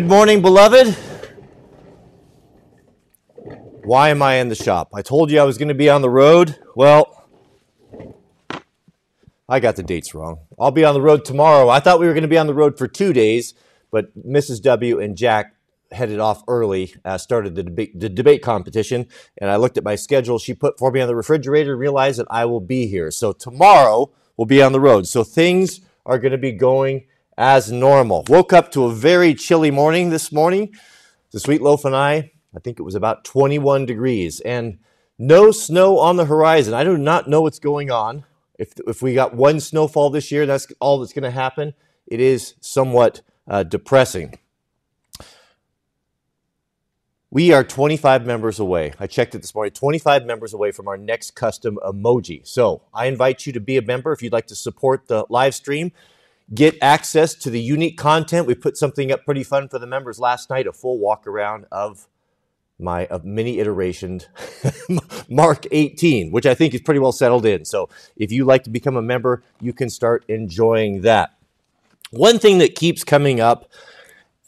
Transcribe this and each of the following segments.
Good morning, beloved. Why am I in the shop? I told you I was going to be on the road. Well, I got the dates wrong. I'll be on the road tomorrow. I thought we were going to be on the road for two days, but Mrs. W and Jack headed off early, uh, started the debate, the debate competition, and I looked at my schedule she put for me on the refrigerator and realized that I will be here. So tomorrow we'll be on the road. So things are going to be going as normal. Woke up to a very chilly morning this morning. The sweet loaf and I, I think it was about 21 degrees and no snow on the horizon. I do not know what's going on. If, if we got one snowfall this year, that's all that's going to happen. It is somewhat uh, depressing. We are 25 members away. I checked it this morning, 25 members away from our next custom emoji. So I invite you to be a member if you'd like to support the live stream get access to the unique content. We put something up pretty fun for the members last night, a full walk around of my of mini iteration Mark 18, which I think is pretty well settled in. So if you like to become a member, you can start enjoying that. One thing that keeps coming up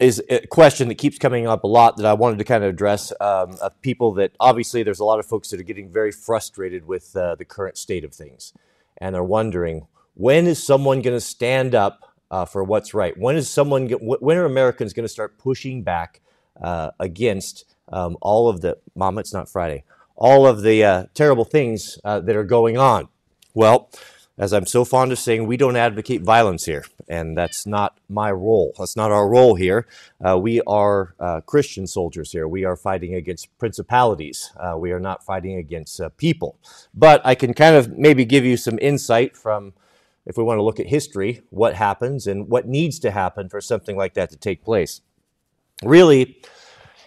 is a question that keeps coming up a lot that I wanted to kind of address um, of people that obviously there's a lot of folks that are getting very frustrated with uh, the current state of things and are wondering when is someone going to stand up uh, for what's right? When is someone? When are Americans going to start pushing back uh, against um, all of the? Mama, it's not Friday. All of the uh, terrible things uh, that are going on. Well, as I'm so fond of saying, we don't advocate violence here, and that's not my role. That's not our role here. Uh, we are uh, Christian soldiers here. We are fighting against principalities. We are not fighting against people. But I can kind of maybe give you some insight from if we want to look at history, what happens and what needs to happen for something like that to take place. Really,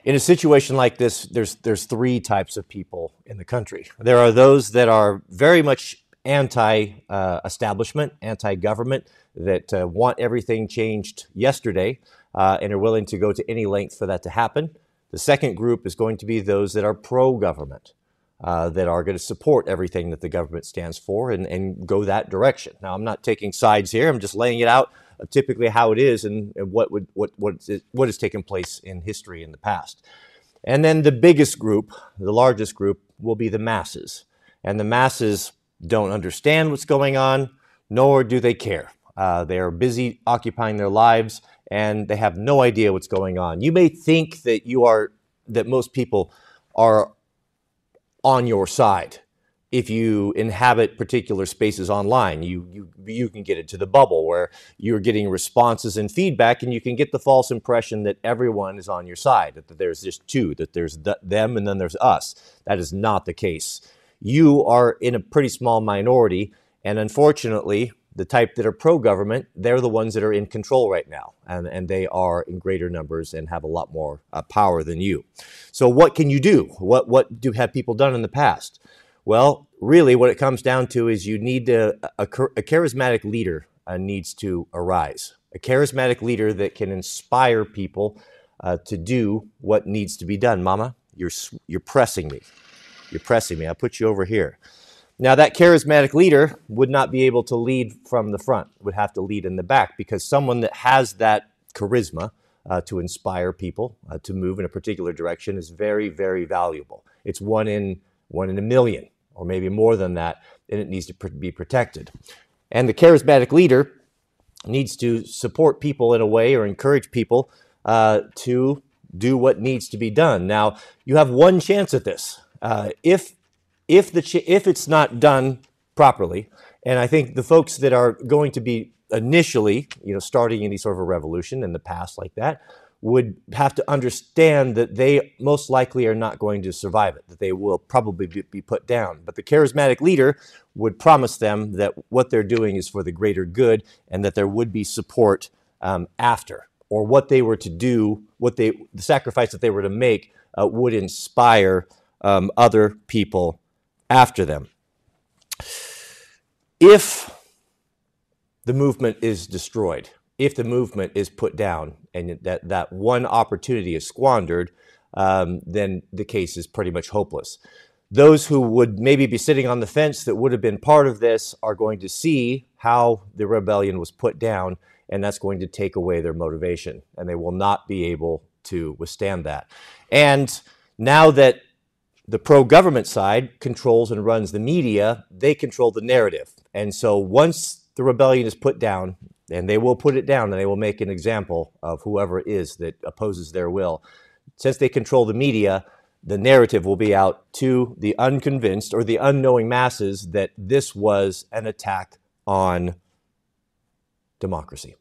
in a situation like this, there's, there's three types of people in the country. There are those that are very much anti uh, establishment, anti government, that uh, want everything changed yesterday uh, and are willing to go to any length for that to happen. The second group is going to be those that are pro government uh, that are going to support everything that the government stands for and, and go that direction. Now, I'm not taking sides here. I'm just laying it out uh, typically how it is and, and what would what what is, what has taken place in history in the past. And then the biggest group, the largest group, will be the masses. And the masses don't understand what's going on, nor do they care. Uh, they are busy occupying their lives and they have no idea what's going on. You may think that you are that most people are on your side. If you inhabit particular spaces online, you, you, you can get into the bubble where you're getting responses and feedback, and you can get the false impression that everyone is on your side, that there's just two, that there's th- them and then there's us. That is not the case. You are in a pretty small minority, and unfortunately, the type that are pro government, they're the ones that are in control right now. And, and they are in greater numbers and have a lot more uh, power than you. So, what can you do? What, what do have people done in the past? Well, really, what it comes down to is you need to, a, a charismatic leader uh, needs to arise. A charismatic leader that can inspire people uh, to do what needs to be done. Mama, you're, you're pressing me. You're pressing me. I'll put you over here. Now, that charismatic leader would not be able to lead from the front, would have to lead in the back because someone that has that charisma uh, to inspire people uh, to move in a particular direction is very, very valuable. It's one in one in a million, or maybe more than that, and it needs to pr- be protected. And the charismatic leader needs to support people in a way or encourage people uh, to do what needs to be done. Now, you have one chance at this. Uh, if if the if it's not done properly, and I think the folks that are going to be initially, you know, starting any sort of a revolution in the past like that, would have to understand that they most likely are not going to survive it, that they will probably be put down. But the charismatic leader would promise them that what they're doing is for the greater good and that there would be support um, after, or what they were to do, what they, the sacrifice that they were to make uh, would inspire um, other people after them. If the movement is destroyed, if the movement is put down and that, that one opportunity is squandered, um, then the case is pretty much hopeless. Those who would maybe be sitting on the fence that would have been part of this are going to see how the rebellion was put down and that's going to take away their motivation, and they will not be able to withstand that. And now that the pro government side controls and runs the media, they control the narrative. And so once the rebellion is put down, and they will put it down and they will make an example of whoever it is that opposes their will. Since they control the media, the narrative will be out to the unconvinced or the unknowing masses that this was an attack on democracy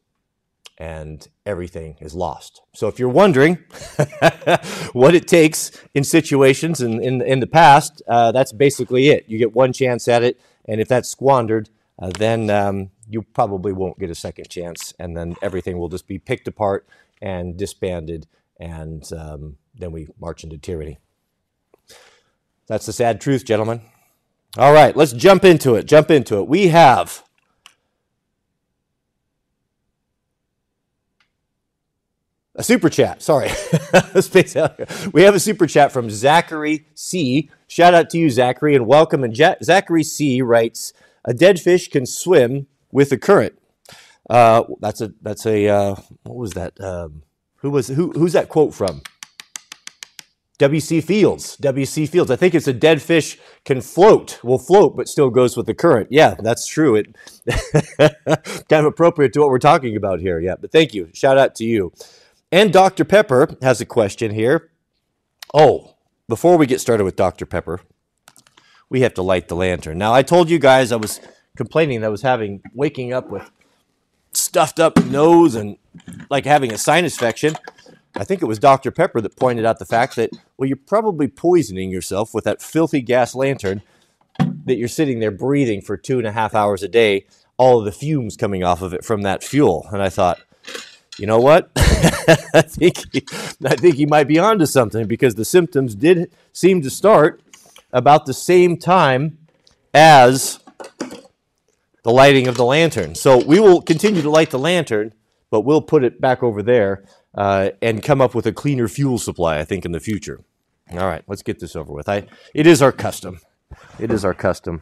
and everything is lost. So if you're wondering what it takes in situations in, in, in the past, uh, that's basically it. You get one chance at it, and if that's squandered, uh, then um, you probably won't get a second chance, and then everything will just be picked apart and disbanded, and um, then we march into tyranny. That's the sad truth, gentlemen. All right, let's jump into it. Jump into it. We have a super chat. Sorry. we have a super chat from Zachary C. Shout out to you, Zachary, and welcome. And ja- Zachary C. writes, "A dead fish can swim with a current." Uh, that's a that's a uh, what was that? Um, who was who? Who's that quote from? W.C. Fields. W.C. Fields. I think it's a dead fish can float, will float, but still goes with the current. Yeah, that's true. It kind of appropriate to what we're talking about here. Yeah, but thank you. Shout out to you. And Dr. Pepper has a question here. Oh, before we get started with Dr. Pepper, we have to light the lantern. Now, I told you guys I was complaining that I was having waking up with stuffed up nose and like having a sinus infection. I think it was Dr. Pepper that pointed out the fact that, well, you're probably poisoning yourself with that filthy gas lantern that you're sitting there breathing for two and a half hours a day, all of the fumes coming off of it from that fuel. And I thought, you know what? I think he, I think he might be onto something because the symptoms did seem to start about the same time as the lighting of the lantern. So we will continue to light the lantern, but we'll put it back over there uh, and come up with a cleaner fuel supply. I think in the future. All right, let's get this over with. I it is our custom. It is our custom.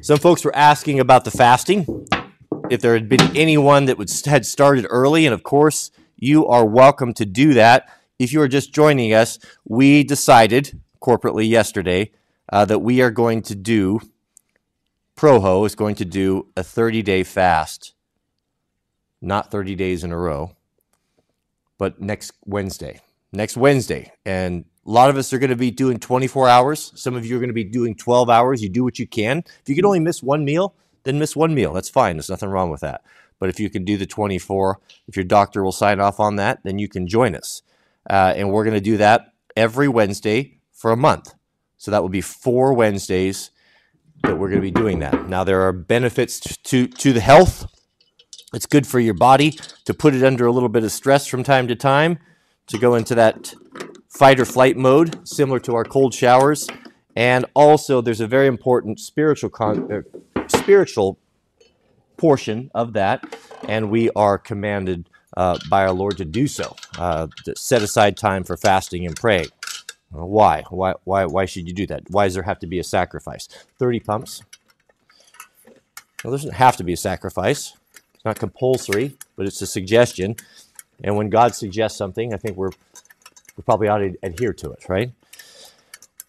Some folks were asking about the fasting. If there had been anyone that would, had started early, and of course, you are welcome to do that. If you are just joining us, we decided corporately yesterday uh, that we are going to do, Proho is going to do a 30 day fast, not 30 days in a row, but next Wednesday. Next Wednesday. And a lot of us are going to be doing 24 hours. Some of you are going to be doing 12 hours. You do what you can. If you can only miss one meal, then miss one meal. That's fine. There's nothing wrong with that. But if you can do the 24, if your doctor will sign off on that, then you can join us. Uh, and we're going to do that every Wednesday for a month. So that will be four Wednesdays that we're going to be doing that. Now, there are benefits to, to the health. It's good for your body to put it under a little bit of stress from time to time, to go into that fight or flight mode, similar to our cold showers. And also, there's a very important spiritual con- uh, spiritual portion of that, and we are commanded uh, by our Lord to do so. Uh, to set aside time for fasting and praying. why? Why? Why? Why should you do that? Why does there have to be a sacrifice? Thirty pumps. Well, there doesn't have to be a sacrifice. It's not compulsory, but it's a suggestion. And when God suggests something, I think we're we probably ought to adhere to it, right?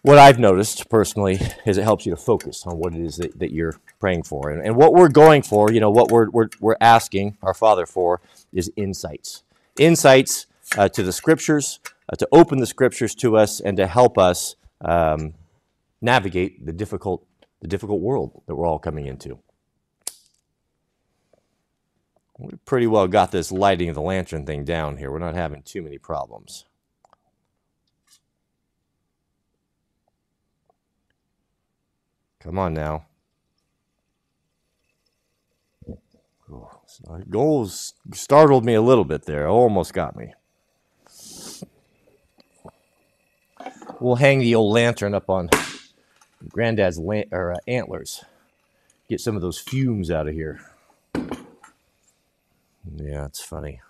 What I've noticed personally is it helps you to focus on what it is that, that you're praying for. And, and what we're going for, you know, what we're, we're, we're asking our Father for is insights. Insights uh, to the Scriptures, uh, to open the Scriptures to us, and to help us um, navigate the difficult, the difficult world that we're all coming into. We pretty well got this lighting of the lantern thing down here. We're not having too many problems. Come on now. Oh, goals startled me a little bit there. Almost got me. We'll hang the old lantern up on Granddad's or, uh, antlers. Get some of those fumes out of here. Yeah, it's funny.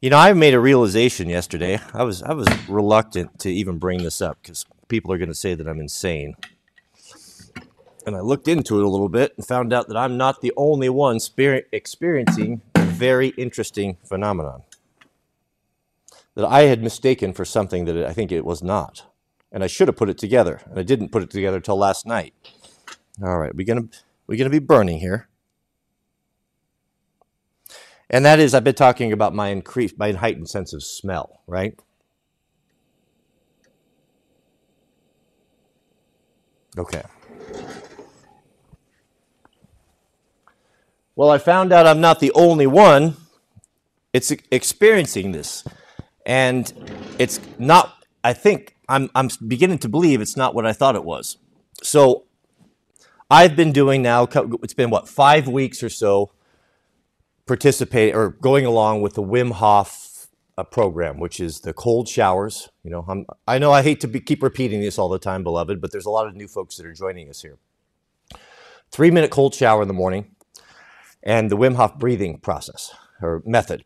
You know, I made a realization yesterday. I was I was reluctant to even bring this up because people are going to say that I'm insane. and I looked into it a little bit and found out that I'm not the only one experiencing a very interesting phenomenon that I had mistaken for something that I think it was not. And I should have put it together, and I didn't put it together until last night. All right, we're gonna we're gonna be burning here, and that is I've been talking about my increased my heightened sense of smell, right? Okay. Well, I found out I'm not the only one it's experiencing this. And it's not, I think, I'm, I'm beginning to believe it's not what I thought it was. So I've been doing now, it's been what, five weeks or so, participating or going along with the Wim Hof program, which is the cold showers. You know, I'm, I know I hate to be, keep repeating this all the time, beloved, but there's a lot of new folks that are joining us here. Three minute cold shower in the morning, and the Wim Hof breathing process or method,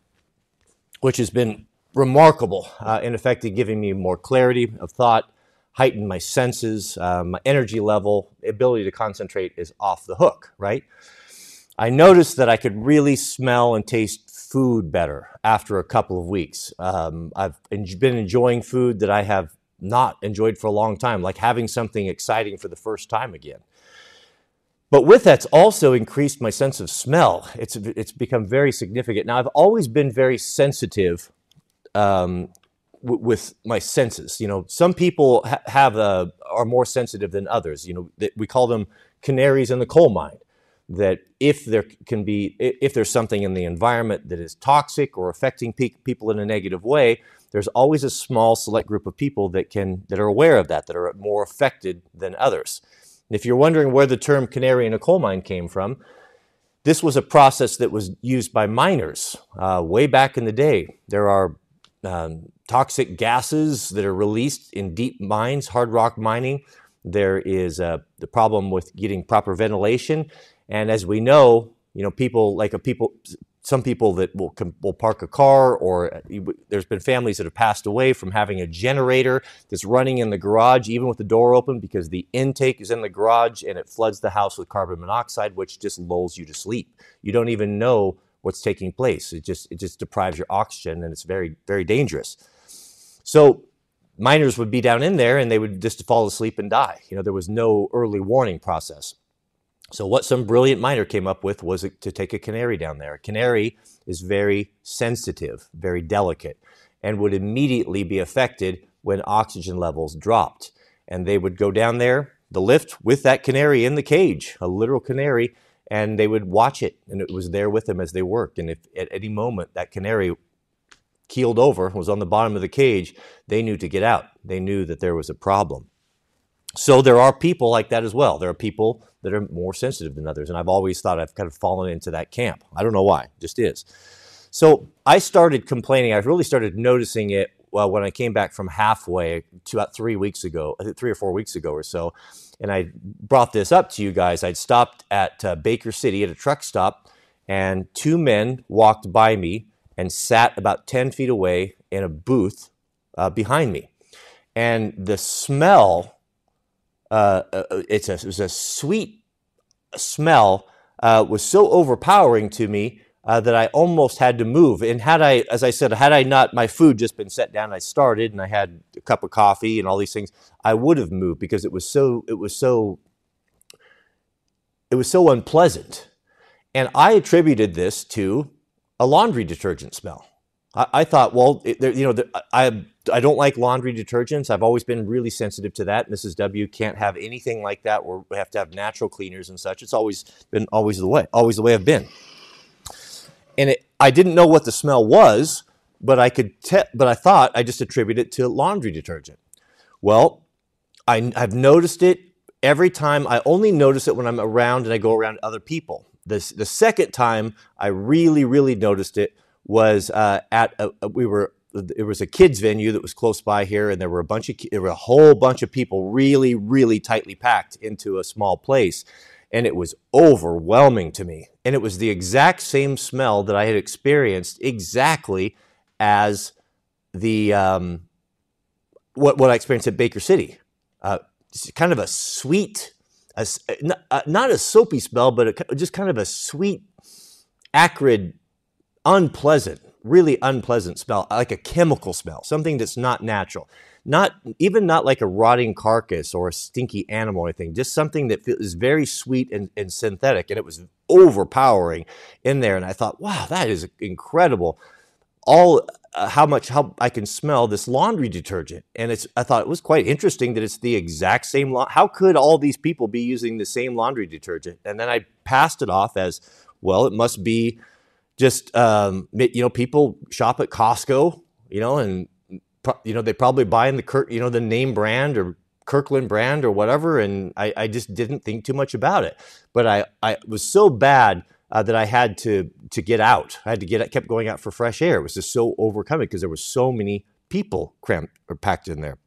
which has been remarkable uh, in effect in giving me more clarity of thought, heightened my senses, uh, my energy level, ability to concentrate is off the hook, right? I noticed that I could really smell and taste food better after a couple of weeks. Um, I've been enjoying food that I have not enjoyed for a long time, like having something exciting for the first time again. But with that's also increased my sense of smell. It's it's become very significant. Now I've always been very sensitive um, w- with my senses. You know, some people ha- have a, are more sensitive than others. You know, we call them canaries in the coal mine. That if there can be if there's something in the environment that is toxic or affecting pe- people in a negative way, there's always a small select group of people that can that are aware of that that are more affected than others. If you're wondering where the term canary in a coal mine came from, this was a process that was used by miners uh, way back in the day. There are um, toxic gases that are released in deep mines, hard rock mining. There is uh, the problem with getting proper ventilation, and as we know, you know, people like a people some people that will will park a car, or uh, there's been families that have passed away from having a generator that's running in the garage, even with the door open, because the intake is in the garage and it floods the house with carbon monoxide, which just lulls you to sleep. You don't even know what's taking place. It just it just deprives your oxygen, and it's very very dangerous. So miners would be down in there, and they would just fall asleep and die. You know, there was no early warning process. So, what some brilliant miner came up with was uh, to take a canary down there. A canary is very sensitive, very delicate, and would immediately be affected when oxygen levels dropped. And they would go down there, the lift, with that canary in the cage, a literal canary, and they would watch it, and it was there with them as they worked. And if at any moment that canary keeled over, was on the bottom of the cage, they knew to get out. They knew that there was a problem. So there are people like that as well. There are people that are more sensitive than others. And I've always thought I've kind of fallen into that camp. I don't know why, just is. So I started complaining. I really started noticing it well when I came back from halfway two about three weeks ago, three or four weeks ago or so. And I brought this up to you guys. I'd stopped at uh, Baker City at a truck stop, and two men walked by me and sat about 10 feet away in a booth uh, behind me. And the smell uh, uh, it's a, it was a sweet smell, uh, was so overpowering to me uh, that I almost had to move. And had I, as I said, had I not my food just been set down, I started and I had a cup of coffee and all these things, I would have moved because it was so, it was so, it was so unpleasant. And I attributed this to a laundry detergent smell. I, I thought, well, it, there, you know, the, I I don't like laundry detergents. I've always been really sensitive to that. Mrs. W can't have anything like that. we have to have natural cleaners and such. It's always been always the way, always the way I've been. And it, I didn't know what the smell was, but I could. Te- but I thought I just attributed it to laundry detergent. Well, I, I've noticed it every time. I only notice it when I'm around and I go around other people. The, the second time I really, really noticed it was uh, at a, we were it was a kids venue that was close by here, and there were a bunch of there were a whole bunch of people really, really tightly packed into a small place, and it was overwhelming to me. And it was the exact same smell that I had experienced exactly as the um, what what I experienced at Baker City. Uh, kind of a sweet, a, not a soapy smell, but a, just kind of a sweet, acrid, unpleasant, really unpleasant smell, like a chemical smell, something that's not natural. Not even not like a rotting carcass or a stinky animal or anything, just something that is very sweet and, and synthetic. And it was overpowering in there. And I thought, wow, that is incredible. All uh, how much how I can smell this laundry detergent, and it's I thought it was quite interesting that it's the exact same. La- how could all these people be using the same laundry detergent? And then I passed it off as well. It must be just um, you know people shop at Costco, you know, and you know they probably buy in the you know the name brand or Kirkland brand or whatever, and I, I just didn't think too much about it. But I I was so bad uh, that I had to to get out. I had to get kept going out for fresh air. It was just so overcoming because there were so many people cramped or packed in there.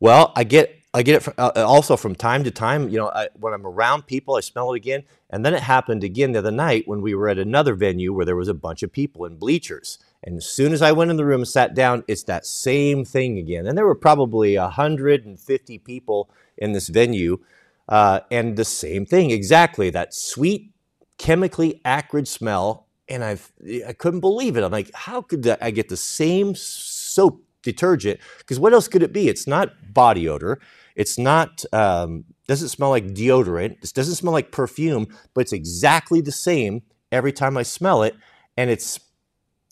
Well, I get I get it from, uh, also from time to time. You know, I, when I'm around people, I smell it again. And then it happened again the other night when we were at another venue where there was a bunch of people in bleachers. And as soon as I went in the room and sat down, it's that same thing again. And there were probably 150 people in this venue, uh, and the same thing exactly that sweet chemically acrid smell. And I've, I couldn't believe it. I'm like, how could I get the same soap detergent? Because what else could it be? It's not body odor. It's not, um, doesn't smell like deodorant. It doesn't smell like perfume, but it's exactly the same every time I smell it. And it's,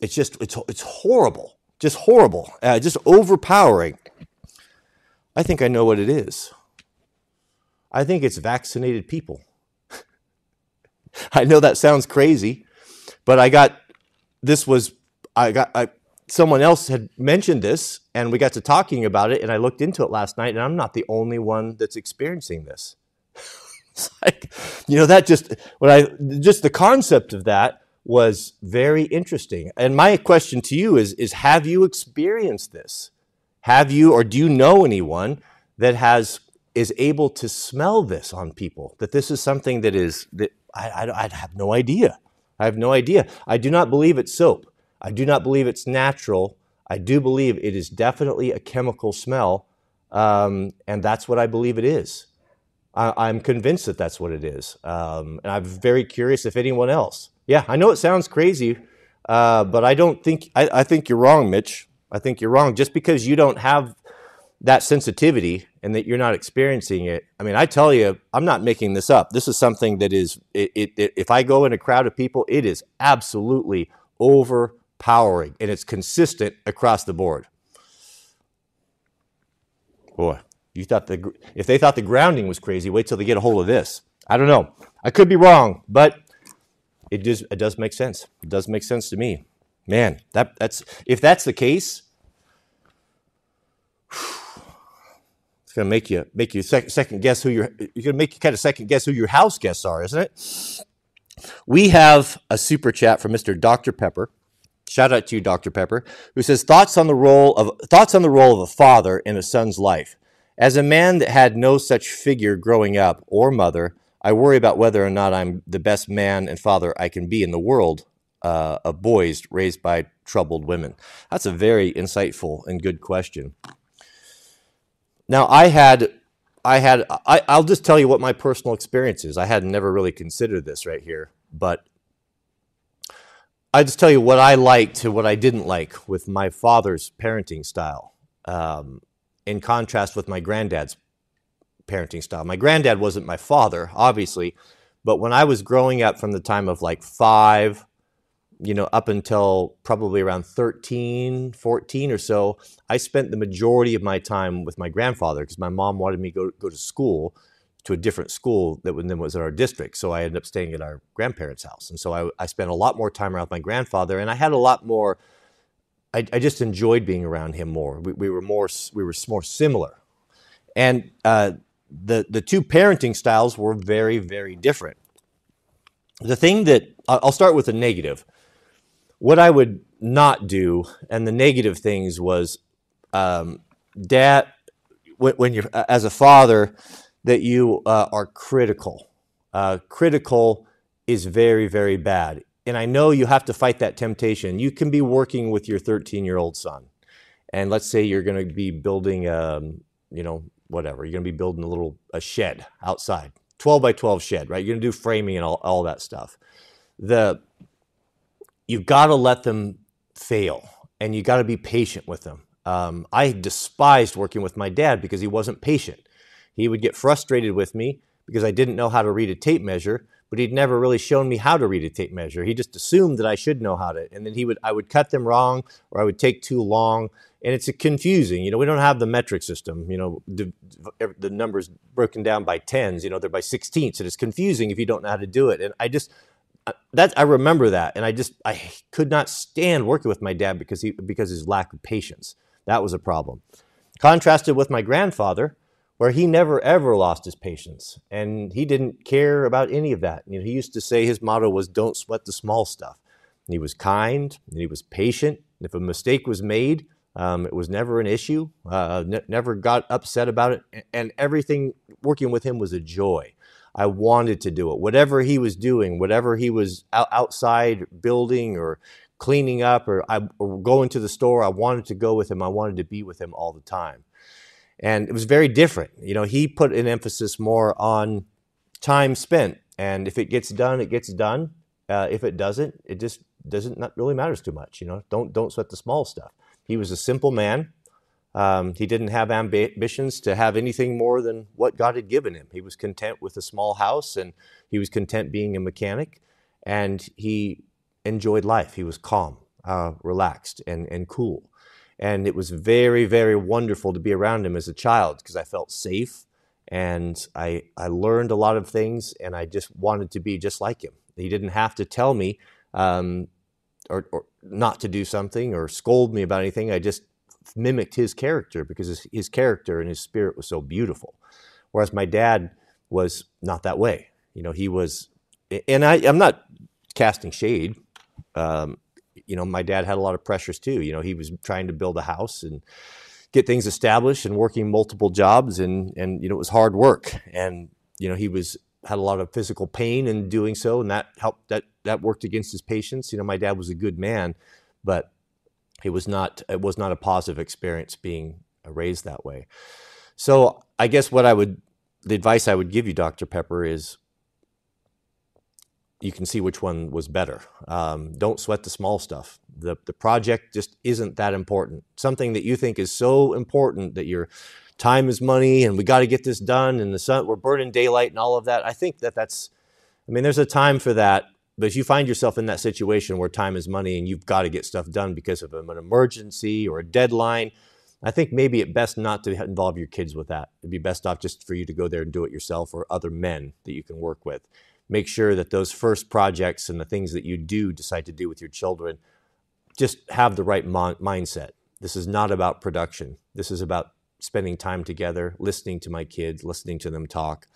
it's just, it's, it's horrible. Just horrible. Uh, just overpowering. I think I know what it is. I think it's vaccinated people. I know that sounds crazy, but I got this was I got I, someone else had mentioned this and we got to talking about it and I looked into it last night and I'm not the only one that's experiencing this. it's like you know that just when I just the concept of that was very interesting. And my question to you is is have you experienced this? Have you or do you know anyone that has is able to smell this on people? That this is something that is that I, I, I have no idea. I have no idea. I do not believe it's soap. I do not believe it's natural. I do believe it is definitely a chemical smell, um, and that's what I believe it is. I, am convinced that that's what it is, um, and I'm very curious if anyone else. Yeah, I know it sounds crazy, uh, but I don't think I, I think you're wrong, Mitch. I think you're wrong. Just because you don't have that sensitivity and that you're not experiencing it. I mean, I tell you, I'm not making this up. This is something that is, it, it, it, if I go in a crowd of people, it is absolutely overpowering and it's consistent across the board. Boy, you thought the, if they thought the grounding was crazy, wait till they get a hold of this. I don't know. I could be wrong, but it does, it does make sense. It does make sense to me. Man, that, that's, if that's the case, It's to make you make you sec- second guess who your you're to make you kind of second guess who your house guests are, isn't it? We have a super chat from Mr. Dr. Pepper. Shout out to you, Dr. Pepper, who says thoughts on the role of thoughts on the role of a father in a son's life. As a man that had no such figure growing up or mother, I worry about whether or not I'm the best man and father I can be in the world uh, of boys raised by troubled women. That's a very insightful and good question. Now, I had, I had, I, I'll just tell you what my personal experience is. I had never really considered this right here, but I just tell you what I liked and what I didn't like with my father's parenting style, um, in contrast with my granddad's parenting style. My granddad wasn't my father, obviously, but when I was growing up from the time of like five you know, up until probably around 13, 14 or so, I spent the majority of my time with my grandfather because my mom wanted me to go, go to school, to a different school that then was in our district. So I ended up staying at our grandparents' house. And so I, I spent a lot more time around my grandfather and I had a lot more, I, I just enjoyed being around him more. We, we, were more, we were more similar. And uh, the, the two parenting styles were very, very different. The thing that, I'll start with the negative what I would not do, and the negative things was, um, dad, when, when, you're as a father, that you uh, are critical. Uh, critical is very, very bad. And I know you have to fight that temptation. You can be working with your 13 year old son, and let's say you're going to be building, um, you know, whatever. You're going to be building a little a shed outside, 12 by 12 shed, right? You're going to do framing and all, all that stuff. The you've got to let them fail, and you got to be patient with them. Um, I despised working with my dad because he wasn't patient. He would get frustrated with me because I didn't know how to read a tape measure, but he'd never really shown me how to read a tape measure. He just assumed that I should know how to, and then he would I would cut them wrong or I would take too long, and it's confusing. You know, we don't have the metric system. You know, the, the numbers broken down by tens. You know, they're by sixteenths, and it's confusing if you don't know how to do it. And I just uh, that I remember that, and I just I could not stand working with my dad because he because his lack of patience. That was a problem. Contrasted with my grandfather, where he never ever lost his patience and he didn't care about any of that. You know, he used to say his motto was "Don't sweat the small stuff." And he was kind and he was patient. And if a mistake was made, um, it was never an issue. Uh, ne- never got upset about it, and everything working with him was a joy. I wanted to do it. Whatever he was doing, whatever he was out- outside building or cleaning up or, I, or going to the store, I wanted to go with him. I wanted to be with him all the time and it was very different. You know, he put an emphasis more on time spent, and if it gets done, it gets done. Uh, if it doesn't, it just doesn't not really matters too much. You know, don't don't sweat the small stuff. He was a simple man. Um, he didn't have ambitions to have anything more than what God had given him. He was content with a small house, and he was content being a mechanic, and he enjoyed life. He was calm, uh, relaxed, and and cool. And it was very, very wonderful to be around him as a child because I felt safe and I, I learned a lot of things and I just wanted to be just like him. He didn't have to tell me um, or, or, not to do something or scold me about anything. I just mimicked his character because his, his character and his spirit was so beautiful. Whereas my dad was not that way. You know, he was, and I, I'm not casting shade. Um, you know, my dad had a lot of pressures too. You know, he was trying to build a house and get things established and working multiple jobs and and you know it was hard work. And you know he was had a lot of physical pain in doing so and that helped that that worked against his patience. You know my dad was a good man but it was not it was not a positive experience being raised that way. So i guess what i would the advice i would give you dr pepper is you can see which one was better. Um, don't sweat the small stuff. The, the project just isn't that important. Something that you think is so important that your time is money and we got to get this done and the sun, we're burning daylight and all of that. I think that that's, I mean, there's a time for that. But if you find yourself in that situation where time is money and you've got to get stuff done because of an emergency or a deadline, I think maybe it best not to involve your kids with that. It'd be best off just for you to go there and do it yourself or other men that you can work with make sure that those first projects and the things that you do decide to do with your children just have the right mon- mindset. This is not about production. This is about spending time together, listening to my kids, listening to them talk.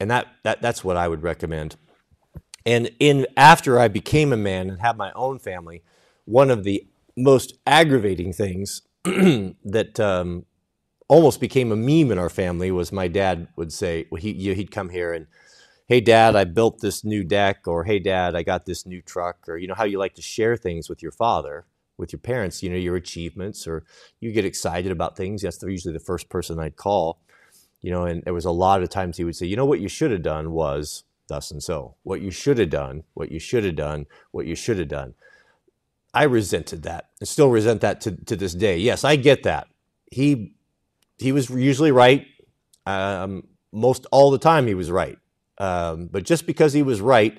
And that, that that's what I would recommend. And in after I became a man and had my own family, one of the most aggravating things that um, almost became a meme in our family was my dad would say well, he he'd come here and hey dad i built this new deck or hey dad i got this new truck or you know how you like to share things with your father with your parents you know your achievements or you get excited about things. That's usually the first person i'd call you know and there was a lot of times he would say you know what you should have done was thus and so. What you should have done what you should have done what you should have done. I resented that and still resent that to, to this day. Yes i get that. He he was usually right. Um, most all the time he was right um, but just because he was right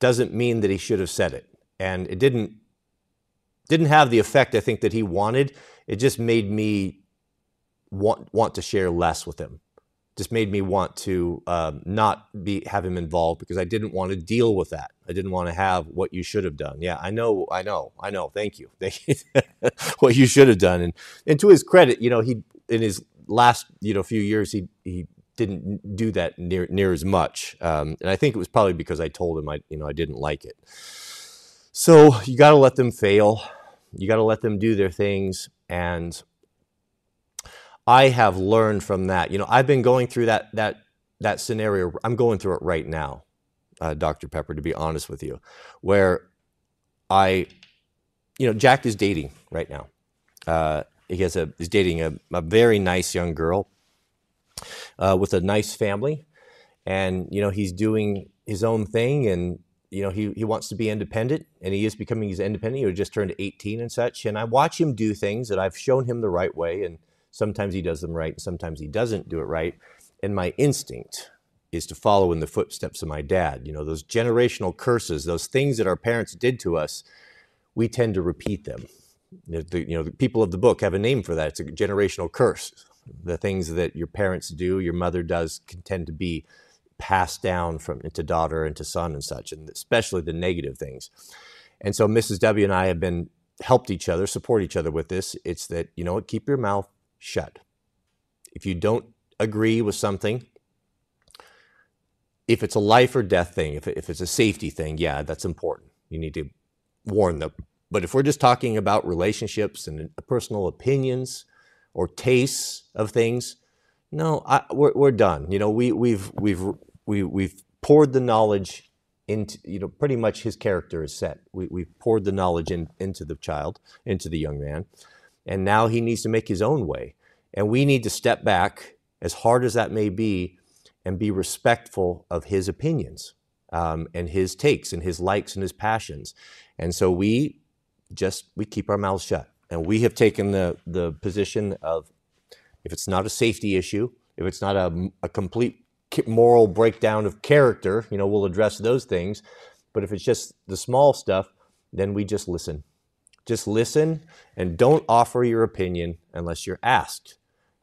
doesn't mean that he should have said it. And it didn't didn't have the effect I think that he wanted. It just made me want want to share less with him. Just made me want to um, not be have him involved because I didn't want to deal with that. I didn't want to have what you should have done. Yeah, I know, I know, I know. Thank you. Thank you. what you should have done. And and to his credit, you know, he in his last you know few years he he didn't do that near near as much, um, and I think it was probably because I told him I you know I didn't like it. So you got to let them fail. You got to let them do their things, and I have learned from that. You know, I've been going through that that that scenario. I'm going through it right now, uh, Dr. Pepper. To be honest with you, where I, you know, Jack is dating right now. Uh, he has a he's dating a, a very nice young girl uh, with a nice family, and you know he's doing his own thing, and you know he he wants to be independent, and he is becoming he's independent. He just turned 18 and such, and I watch him do things that I've shown him the right way, and sometimes he does them right, and sometimes he doesn't do it right. And my instinct is to follow in the footsteps of my dad. You know those generational curses, those things that our parents did to us, we tend to repeat them. The, you know, the people of the book have a name for that. It's a generational curse. The things that your parents do, your mother does, can tend to be passed down from into daughter and to son and such, and especially the negative things. And so Mrs. W and I have been helped each other, support each other with this. It's that you know, what, keep your mouth shut. If you don't agree with something, if it's a life or death thing, if, if it's a safety thing, yeah, that's important. You need to warn them. But if we're just talking about relationships and personal opinions or tastes of things, no, I, we're, we're done. You know, we, we've, we've, we, we've poured the knowledge into, you know, pretty much his character is set. We, we've poured the knowledge in, into the child, into the young man. And now he needs to make his own way. And we need to step back, as hard as that may be, and be respectful of his opinions um, and his takes and his likes and his passions. And so we just we keep our mouths shut. And we have taken the the position of if it's not a safety issue, if it's not a, a complete moral breakdown of character, you know, we'll address those things. But if it's just the small stuff, then we just listen. Just listen and don't offer your opinion unless you're asked.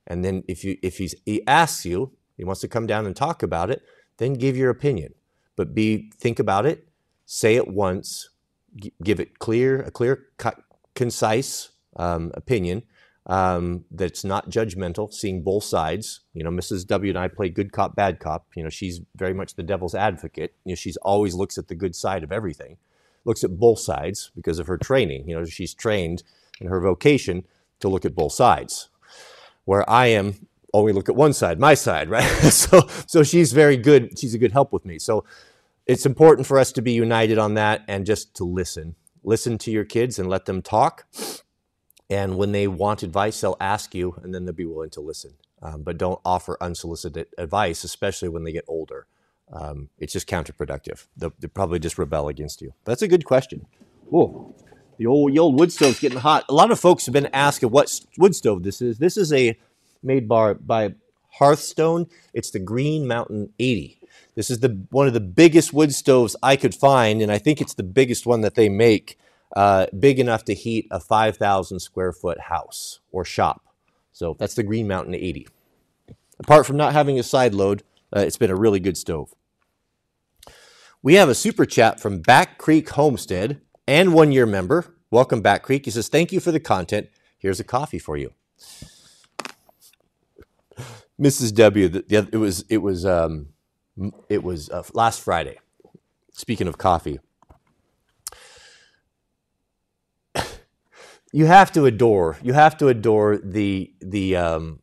And then if you if he's, he asks you, he wants to come down and talk about it, then give your opinion. But be think about it, say it once, give it clear, a clear, concise um, opinion um, that's not judgmental, seeing both sides. You know, Mrs. W and I play good cop, bad cop. You know, she's very much the devil's advocate. You know, she's always looks at the good side of everything, looks at both sides because of her training. You know, she's trained in her vocation to look at both sides. Where I am, only look at one side, my side, right? so, so she's very good. She's a good help with me. So it's important for us to be united on that and just to listen. Listen to your kids and let them talk. And when they want advice, they'll ask you, and then they'll be willing to listen. Um, but don't offer unsolicited advice, especially when they get older. Um, it's just counterproductive. They'll, they'll, probably just rebel against you. That's a good question. Whoa, the old, the old wood stove's getting hot. A lot of folks have been asking what wood stove this is. This is a made by, by Hearthstone. It's the Green Mountain 80. This is the one of the biggest wood stoves I could find, and I think it's the biggest one that they make, uh, big enough to heat a 5,000 square foot house or shop. So that's the Green Mountain 80. Apart from not having a side load, uh, it's been a really good stove. We have a super chat from Back Creek Homestead and one year member. Welcome, Back Creek. He says, Thank you for the content. Here's a coffee for you. Mrs. W, the, the, it was, it was, um, it was uh, last Friday. Speaking of coffee, you have to adore. You have to adore the the. Um,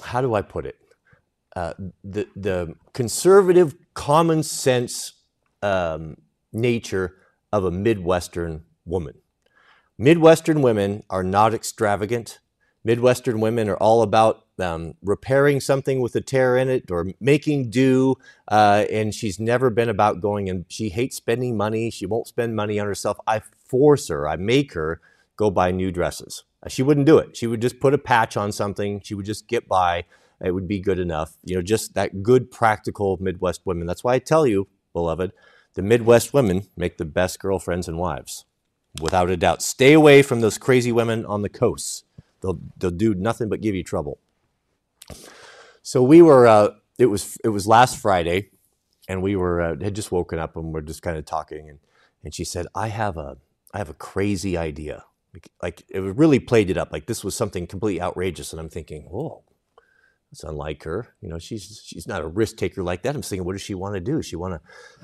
how do I put it? Uh, the the conservative, common sense um, nature of a Midwestern woman. Midwestern women are not extravagant. Midwestern women are all about um, repairing something with a tear in it or making do. Uh, and she's never been about going and she hates spending money. She won't spend money on herself. I force her, I make her go buy new dresses. Uh, she wouldn't do it. She would just put a patch on something. She would just get by. It would be good enough. You know, just that good, practical Midwest women. That's why I tell you, beloved, the Midwest women make the best girlfriends and wives, without a doubt. Stay away from those crazy women on the coasts. They'll, they'll do nothing but give you trouble. So we were, uh, it was, it was last Friday and we were, uh, had just woken up and we're just kind of talking. And, and she said, I have a, I have a crazy idea. Like, it really played it up. Like this was something completely outrageous. And I'm thinking, oh, it's unlike her. You know, she's she's not a risk taker like that. I'm thinking, what does she want to do? She want to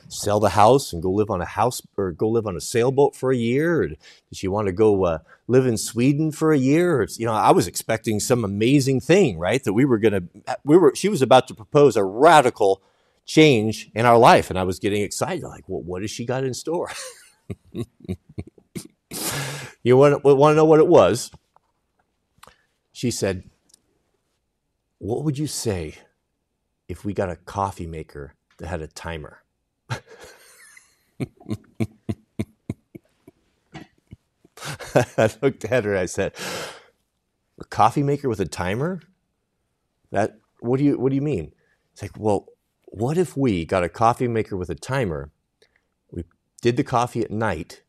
sell the house and go live on a house or go live on a sailboat for a year? Or does she want to go uh, live in Sweden for a year? Or, you know, I was expecting some amazing thing, right? That we were gonna we were she was about to propose a radical change in our life, and I was getting excited. Like, well, what has she got in store? you want want to know what it was? She said what would you say if we got a coffee maker that had a timer? I looked at her. I said, "A coffee maker with a timer? That what do you what do you mean?" It's like, well, what if we got a coffee maker with a timer? We did the coffee at night,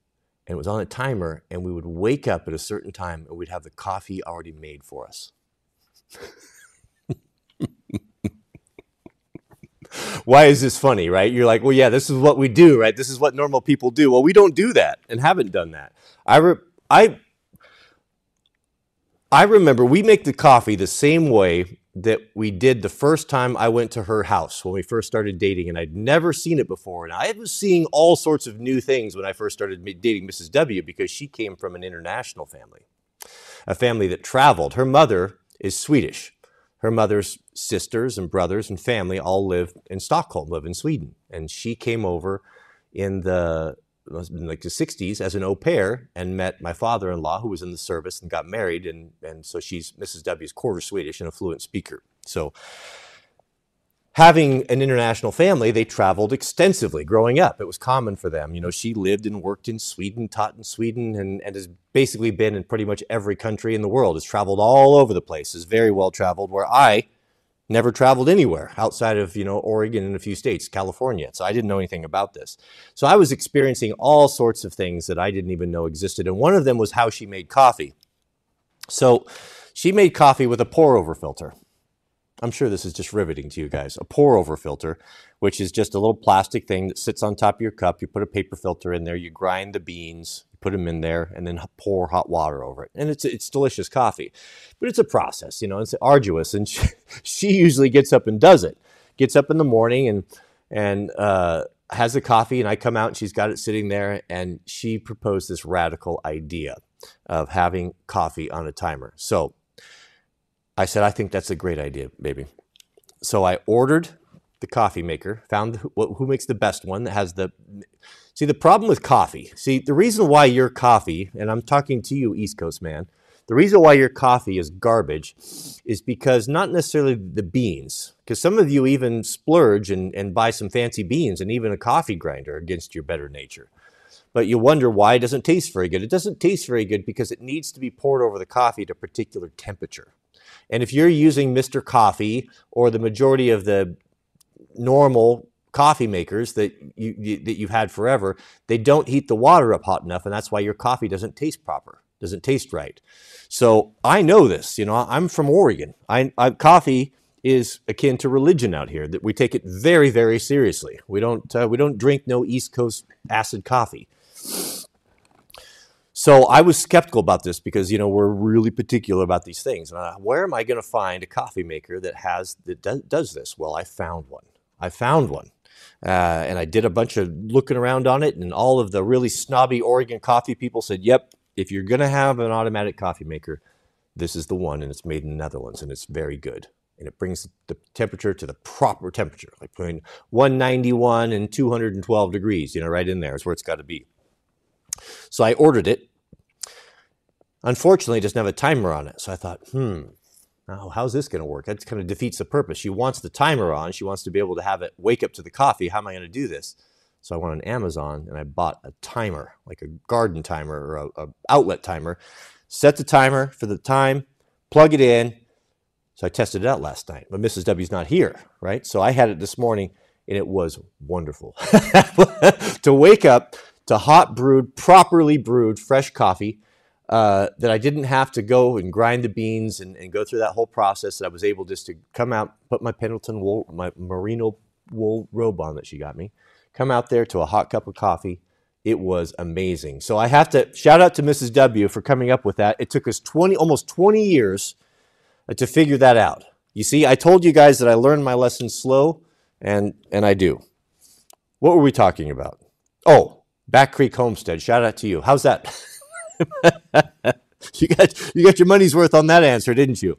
and it was on a timer, and we would wake up at a certain time, and we'd have the coffee already made for us. Why is this funny, right? You're like, well, yeah, this is what we do, right? This is what normal people do. Well, we don't do that and haven't done that. I, re- I, I remember we make the coffee the same way that we did the first time I went to her house when we first started dating, and I'd never seen it before. And I was seeing all sorts of new things when I first started dating Mrs. W because she came from an international family, a family that traveled. Her mother is Swedish. Her mother's sisters and brothers and family all live in Stockholm, live in Sweden. And she came over in the like the 60s as an au pair and met my father-in-law who was in the service and got married and and so she's Mrs. W's quarter Swedish and a fluent speaker. So having an international family, they traveled extensively growing up. It was common for them. You know, she lived and worked in Sweden, taught in Sweden, and, and has basically been in pretty much every country in the world, has traveled all over the place, is very well traveled, where I never traveled anywhere outside of, you know, Oregon and a few states, California. So I didn't know anything about this. So I was experiencing all sorts of things that I didn't even know existed. And one of them was how she made coffee. So she made coffee with a pour over filter. I'm sure this is just riveting to you guys. A pour over filter, which is just a little plastic thing that sits on top of your cup. You put a paper filter in there, you grind the beans, put them in there, and then pour hot water over it. And it's it's delicious coffee. But it's a process, you know, it's arduous. And she, she usually gets up and does it. Gets up in the morning and and uh, has the coffee, and I come out and she's got it sitting there, and she proposed this radical idea of having coffee on a timer. So I said, I think that's a great idea, baby. So I ordered the coffee maker, found who, who makes the best one that has the. See, the problem with coffee, see, the reason why your coffee, and I'm talking to you, East Coast man, the reason why your coffee is garbage is because not necessarily the beans, because some of you even splurge and, and buy some fancy beans and even a coffee grinder against your better nature. But you wonder why it doesn't taste very good. It doesn't taste very good because it needs to be poured over the coffee at a particular temperature. And if you're using Mr. Coffee or the majority of the normal coffee makers that you, you, that you've had forever, they don't heat the water up hot enough, and that's why your coffee doesn't taste proper, doesn't taste right. So I know this. You know, I'm from Oregon. I, I coffee is akin to religion out here. That we take it very, very seriously. We don't uh, we don't drink no East Coast acid coffee. So I was skeptical about this because you know we're really particular about these things. And where am I going to find a coffee maker that has that does this? Well, I found one. I found one, uh, and I did a bunch of looking around on it, and all of the really snobby Oregon coffee people said, "Yep, if you're going to have an automatic coffee maker, this is the one, and it's made in the Netherlands, and it's very good." And it brings the temperature to the proper temperature, like between 191 and 212 degrees. You know, right in there is where it's got to be. So I ordered it Unfortunately, it doesn't have a timer on it. So I thought, hmm, now how's this going to work? That kind of defeats the purpose. She wants the timer on. She wants to be able to have it wake up to the coffee. How am I going to do this? So I went on Amazon and I bought a timer, like a garden timer or a, a outlet timer. Set the timer for the time, plug it in. So I tested it out last night, but Mrs. W's not here, right? So I had it this morning and it was wonderful to wake up to hot brewed, properly brewed fresh coffee uh, that I didn't have to go and grind the beans and, and, go through that whole process. That I was able just to come out, put my Pendleton wool, my merino wool robe on that she got me, come out there to a hot cup of coffee. It was amazing. So I have to shout out to Mrs. W for coming up with that. It took us 20, almost 20 years uh, to figure that out. You see, I told you guys that I learned my lessons slow, and, and I do. What were we talking about? Oh, Back Creek Homestead. Shout out to you. How's that? you got you got your money's worth on that answer, didn't you?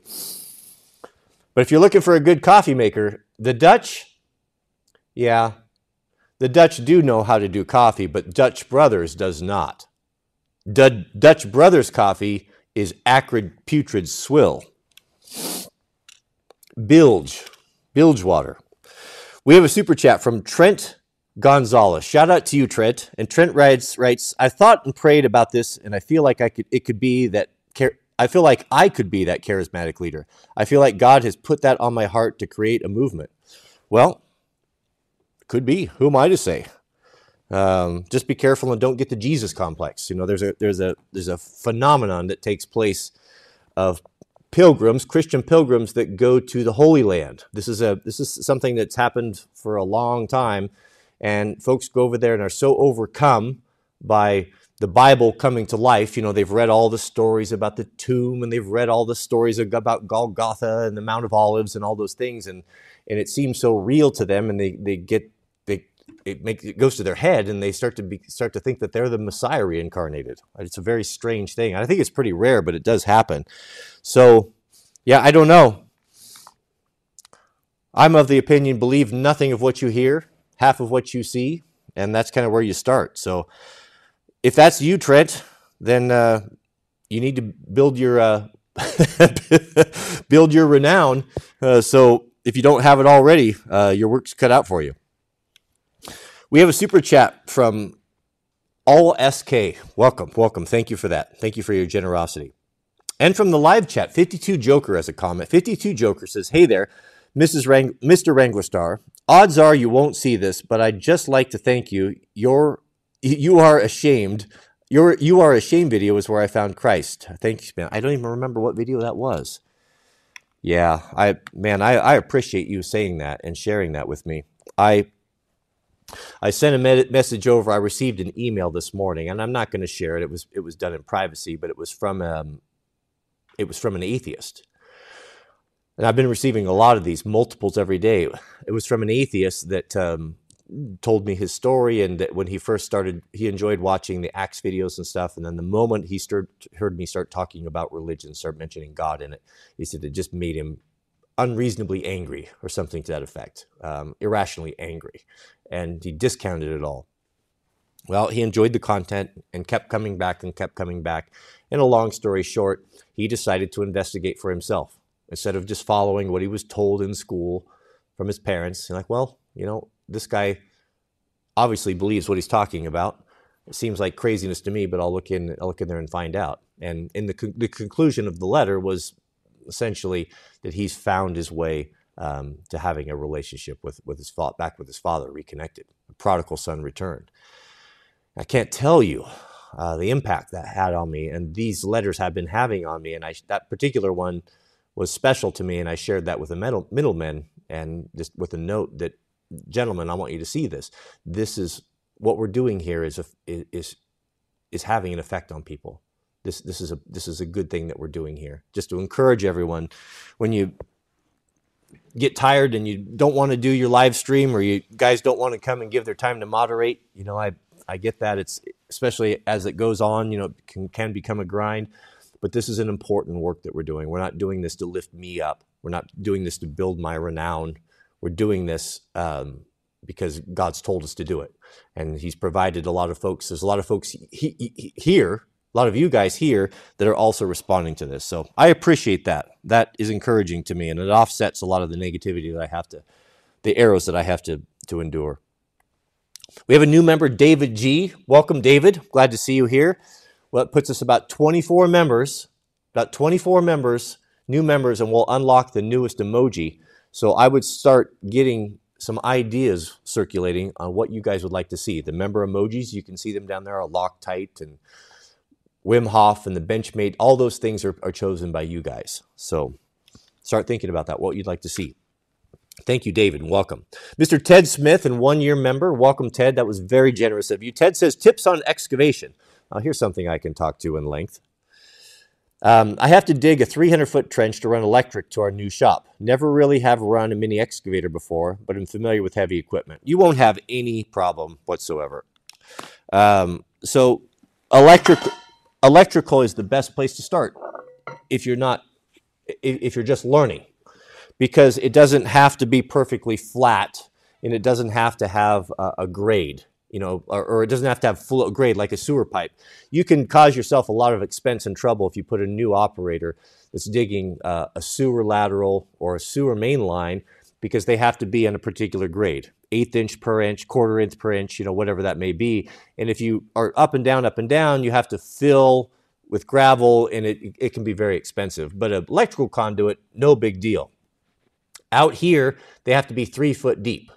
But if you're looking for a good coffee maker, the Dutch, yeah, the Dutch do know how to do coffee, but Dutch Brothers does not. D- Dutch Brothers coffee is acrid, putrid swill. Bilge, bilge water. We have a super chat from Trent Gonzalez. Shout out to you, Trent. And Trent writes, writes I thought and prayed about this, and I feel like I could it could be that I feel like I could be that charismatic leader. I feel like God has put that on my heart to create a movement. Well, could be. Who am I to say? Um, just be careful and don't get the Jesus complex. You know, there's a there's a there's a phenomenon that takes place of pilgrims, Christian pilgrims that go to the Holy Land. This is a this is something that's happened for a long time, and folks go over there and are so overcome by the Bible coming to life. You know, they've read all the stories about the tomb and they've read all the stories about Golgotha and the Mount of Olives and all those things. And, and it seems so real to them and they, they get, they, it makes, it goes to their head and they start to be, start to think that they're the Messiah reincarnated. It's a very strange thing. I think it's pretty rare, but it does happen. So yeah, I don't know. I'm of the opinion, believe nothing of what you hear, half of what you see. And that's kind of where you start. So, if that's you, Trent, then uh, you need to build your uh, build your renown. Uh, so if you don't have it already, uh, your work's cut out for you. We have a super chat from All SK. Welcome, welcome. Thank you for that. Thank you for your generosity. And from the live chat, 52 Joker has a comment. 52 Joker says, "Hey there, Mrs. Mr. Wranglerstar. Odds are you won't see this, but I'd just like to thank you. Your you are ashamed. Your you are ashamed video is where I found Christ. Thanks, man. I don't even remember what video that was. Yeah, I man, I, I appreciate you saying that and sharing that with me. I I sent a med- message over. I received an email this morning, and I'm not going to share it. It was it was done in privacy, but it was from um, it was from an atheist. And I've been receiving a lot of these multiples every day. It was from an atheist that um, told me his story and that when he first started he enjoyed watching the axe videos and stuff. And then the moment he heard me start talking about religion start mentioning god in it he said it just made him unreasonably angry or something to that effect um, irrationally angry. And he discounted it all. Well he enjoyed the content and kept coming back and kept coming back. And a long story short he decided to investigate for himself instead of just following what he was told in school from his parents and like well you know this guy obviously believes what he's talking about. It seems like craziness to me, but I'll look in. I'll look in there and find out. And in the con- the conclusion of the letter was essentially that he's found his way um, to having a relationship with with his fa- back with his father, reconnected. A prodigal son returned. I can't tell you uh, the impact that had on me, and these letters have been having on me. And I, that particular one was special to me, and I shared that with the middle, middlemen, and just with a note that gentlemen, I want you to see this. This is what we're doing here is a, is is having an effect on people. This this is a this is a good thing that we're doing here. Just to encourage everyone, when you get tired and you don't want to do your live stream or you guys don't want to come and give their time to moderate, you know, I I get that. It's especially as it goes on, you know, it can can become a grind. But this is an important work that we're doing. We're not doing this to lift me up. We're not doing this to build my renown we're doing this um, because God's told us to do it, and He's provided a lot of folks. There's a lot of folks he, he, here, a lot of you guys here that are also responding to this. So I appreciate that. That is encouraging to me, and it offsets a lot of the negativity that I have to, the arrows that I have to to endure. We have a new member, David G. Welcome, David. Glad to see you here. Well, it puts us about 24 members, about 24 members, new members, and we'll unlock the newest emoji. So I would start getting some ideas circulating on what you guys would like to see. The member emojis, you can see them down there, are Loctite and Wim Hof and the Benchmate. All those things are, are chosen by you guys. So start thinking about that, what you'd like to see. Thank you, David. Welcome. Mr. Ted Smith, and one year member. Welcome, Ted. That was very generous of you. Ted says tips on excavation. Now, here's something I can talk to in length. Um, I have to dig a 300 foot trench to run electric to our new shop. Never really have run a mini excavator before, but I'm familiar with heavy equipment. You won't have any problem whatsoever. Um, so, electric, electrical is the best place to start if you're not, if you're just learning, because it doesn't have to be perfectly flat and it doesn't have to have a, a grade you know, or, or, it doesn't have to have full grade like a sewer pipe. You can cause yourself a lot of expense and trouble if you put a new operator that's digging uh, a sewer lateral or a sewer main line because they have to be in a particular grade eighth inch per inch, quarter inch per inch, you know, whatever that may be. And if you are up and down, up and down, you have to fill with gravel and it, it can be very expensive. But an electrical conduit, no big deal. Out here, they have to be three foot deep.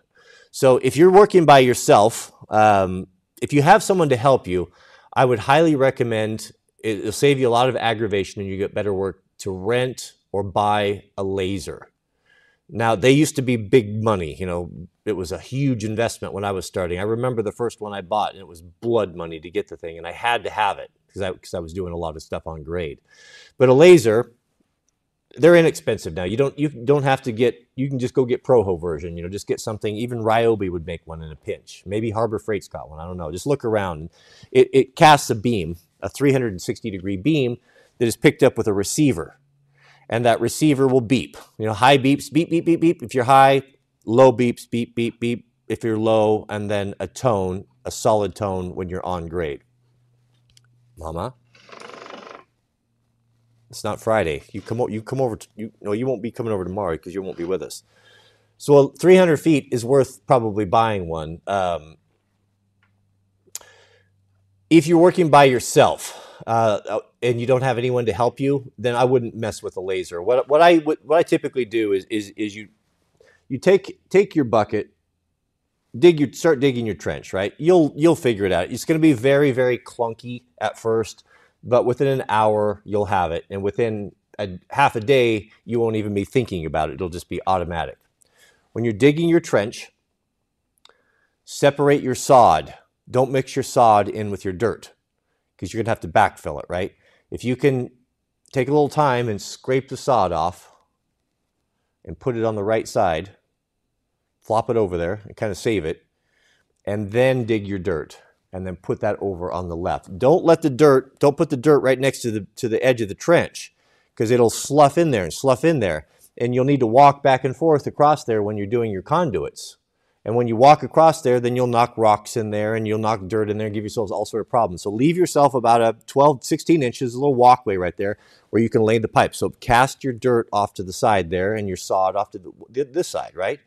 So if you're working by yourself, um, if you have someone to help you, I would highly recommend it'll save you a lot of aggravation and you get better work to rent or buy a laser. Now, they used to be big money. You know, it was a huge investment when I was starting. I remember the first one I bought, and it was blood money to get the thing, and I had to have it because I, cause I was doing a lot of stuff on grade. But a laser, they're inexpensive now. You don't you don't have to get. You can just go get Proho version. You know, just get something. Even Ryobi would make one in a pinch. Maybe Harbor Freight's got one. I don't know. Just look around. It, it casts a beam, a 360 degree beam that is picked up with a receiver and that receiver will beep. You know, high beeps, beep, beep, beep, beep. If you're high, low beeps, beep, beep, beep. If you're low, and then a tone, a solid tone when you're on grade. Mama, it's not Friday. You come, you come over. You no, you won't be coming over tomorrow because you won't be with us. So 300 feet is worth probably buying one. Um, if you're working by yourself, uh, and you don't have anyone to help you, then I wouldn't mess with a laser. What what I what I typically do is is is you you take take your bucket, dig your start digging your trench. Right, you'll you'll figure it out. It's going to be very very clunky at first, but within an hour you'll have it, and within a half a day you won't even be thinking about it. It'll just be automatic. When you're digging your trench, separate your sod. Don't mix your sod in with your dirt because you're going to have to backfill it, right? If you can take a little time and scrape the sod off and put it on the right side, flop it over there and kind of save it, and then dig your dirt and then put that over on the left. Don't let the dirt, don't put the dirt right next to the to the edge of the trench because it'll slough in there and slough in there and you'll need to walk back and forth across there when you're doing your conduits. And when you walk across there, then you'll knock rocks in there and you'll knock dirt in there and give yourselves all sort of problems. So leave yourself about a 12, 16 inches, a little walkway right there where you can lay the pipe. So cast your dirt off to the side there and your sod off to the, this side, right?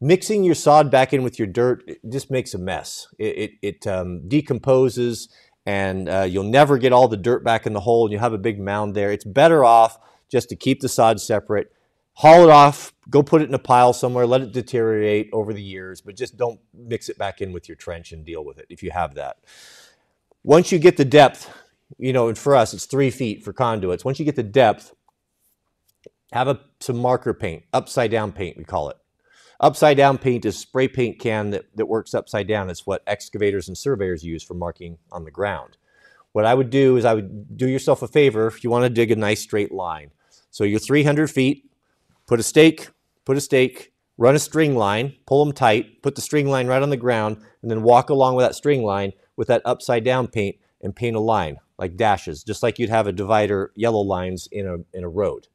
Mixing your sod back in with your dirt just makes a mess. It, it, it um, decomposes and uh, you'll never get all the dirt back in the hole and you have a big mound there. It's better off just to keep the sod separate haul it off, go put it in a pile somewhere, let it deteriorate over the years, but just don't mix it back in with your trench and deal with it if you have that. Once you get the depth, you know, and for us, it's three feet for conduits. Once you get the depth, have a, some marker paint, upside down paint, we call it. Upside down paint is spray paint can that, that works upside down. It's what excavators and surveyors use for marking on the ground. What I would do is I would do yourself a favor if you want to dig a nice straight line. So you're 300 feet, Put a stake, put a stake, run a string line, pull them tight, put the string line right on the ground, and then walk along with that string line with that upside down paint and paint a line like dashes, just like you'd have a divider yellow lines in a, in a road.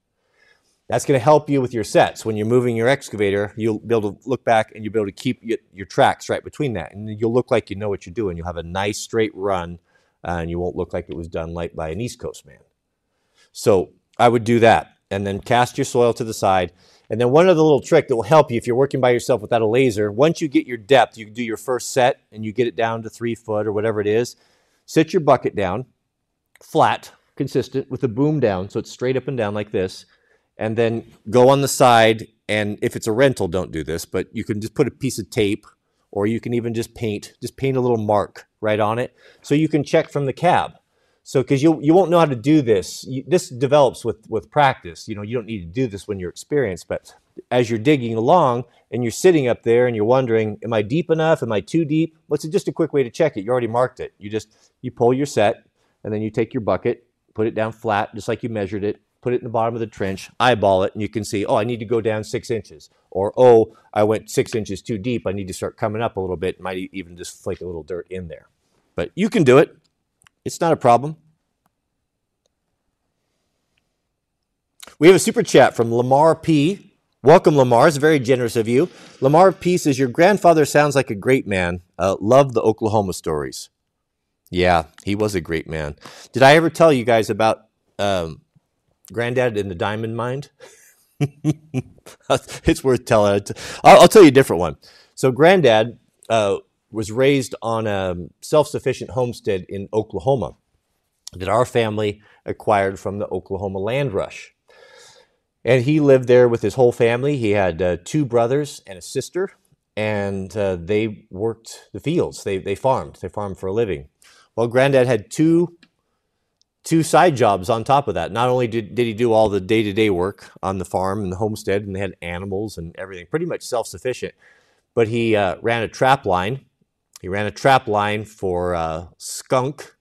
That's going to help you with your sets. When you're moving your excavator, you'll be able to look back and you'll be able to keep your, tracks right between that. And you'll look like you know what you're doing. You'll have a nice straight run uh, and you won't look like it was done like by an East Coast man. So I would do that and then cast your soil to the side. And then one other little trick that will help you if you're working by yourself without a laser, once you get your depth, you can do your first set and you get it down to three foot or whatever it is, sit your bucket down, flat, consistent, with the boom down, so it's straight up and down like this, and then go on the side. And if it's a rental, don't do this, but you can just put a piece of tape or you can even just paint, just paint a little mark right on it so you can check from the cab. So, because you you won't know how to do this, you, this develops with with practice. You know, you don't need to do this when you're experienced, but as you're digging along and you're sitting up there and you're wondering, am I deep enough? Am I too deep? What's well, just a quick way to check it? You already marked it. You just you pull your set and then you take your bucket, put it down flat, just like you measured it. Put it in the bottom of the trench, eyeball it, and you can see, oh, I need to go down six inches. Or, oh, I went six inches too deep. I need to start coming up a little bit. Might even just flake a little dirt in there. But you can do it. It's not a problem. We have a super chat from Lamar P. Welcome, Lamar. It's very generous of you. Lamar P says, Your grandfather sounds like a great man. Uh, love the Oklahoma stories. Yeah, he was a great man. Did I ever tell you guys about um, Granddad in the diamond mine? it's worth telling. I'll, I'll, tell you a different one. So, Granddad uh, was raised on a self sufficient homestead in Oklahoma that our family acquired from the Oklahoma land rush. And he lived there with his whole family. He had uh, two brothers and a sister, and uh, they worked the fields. They, they farmed. They farmed for a living. Well, Granddad had two two side jobs on top of that. Not only did, did he do all the day to day work on the farm and the homestead, and they had animals and everything, pretty much self sufficient, but he uh, ran a trap line. He ran a trap line for uh, skunk.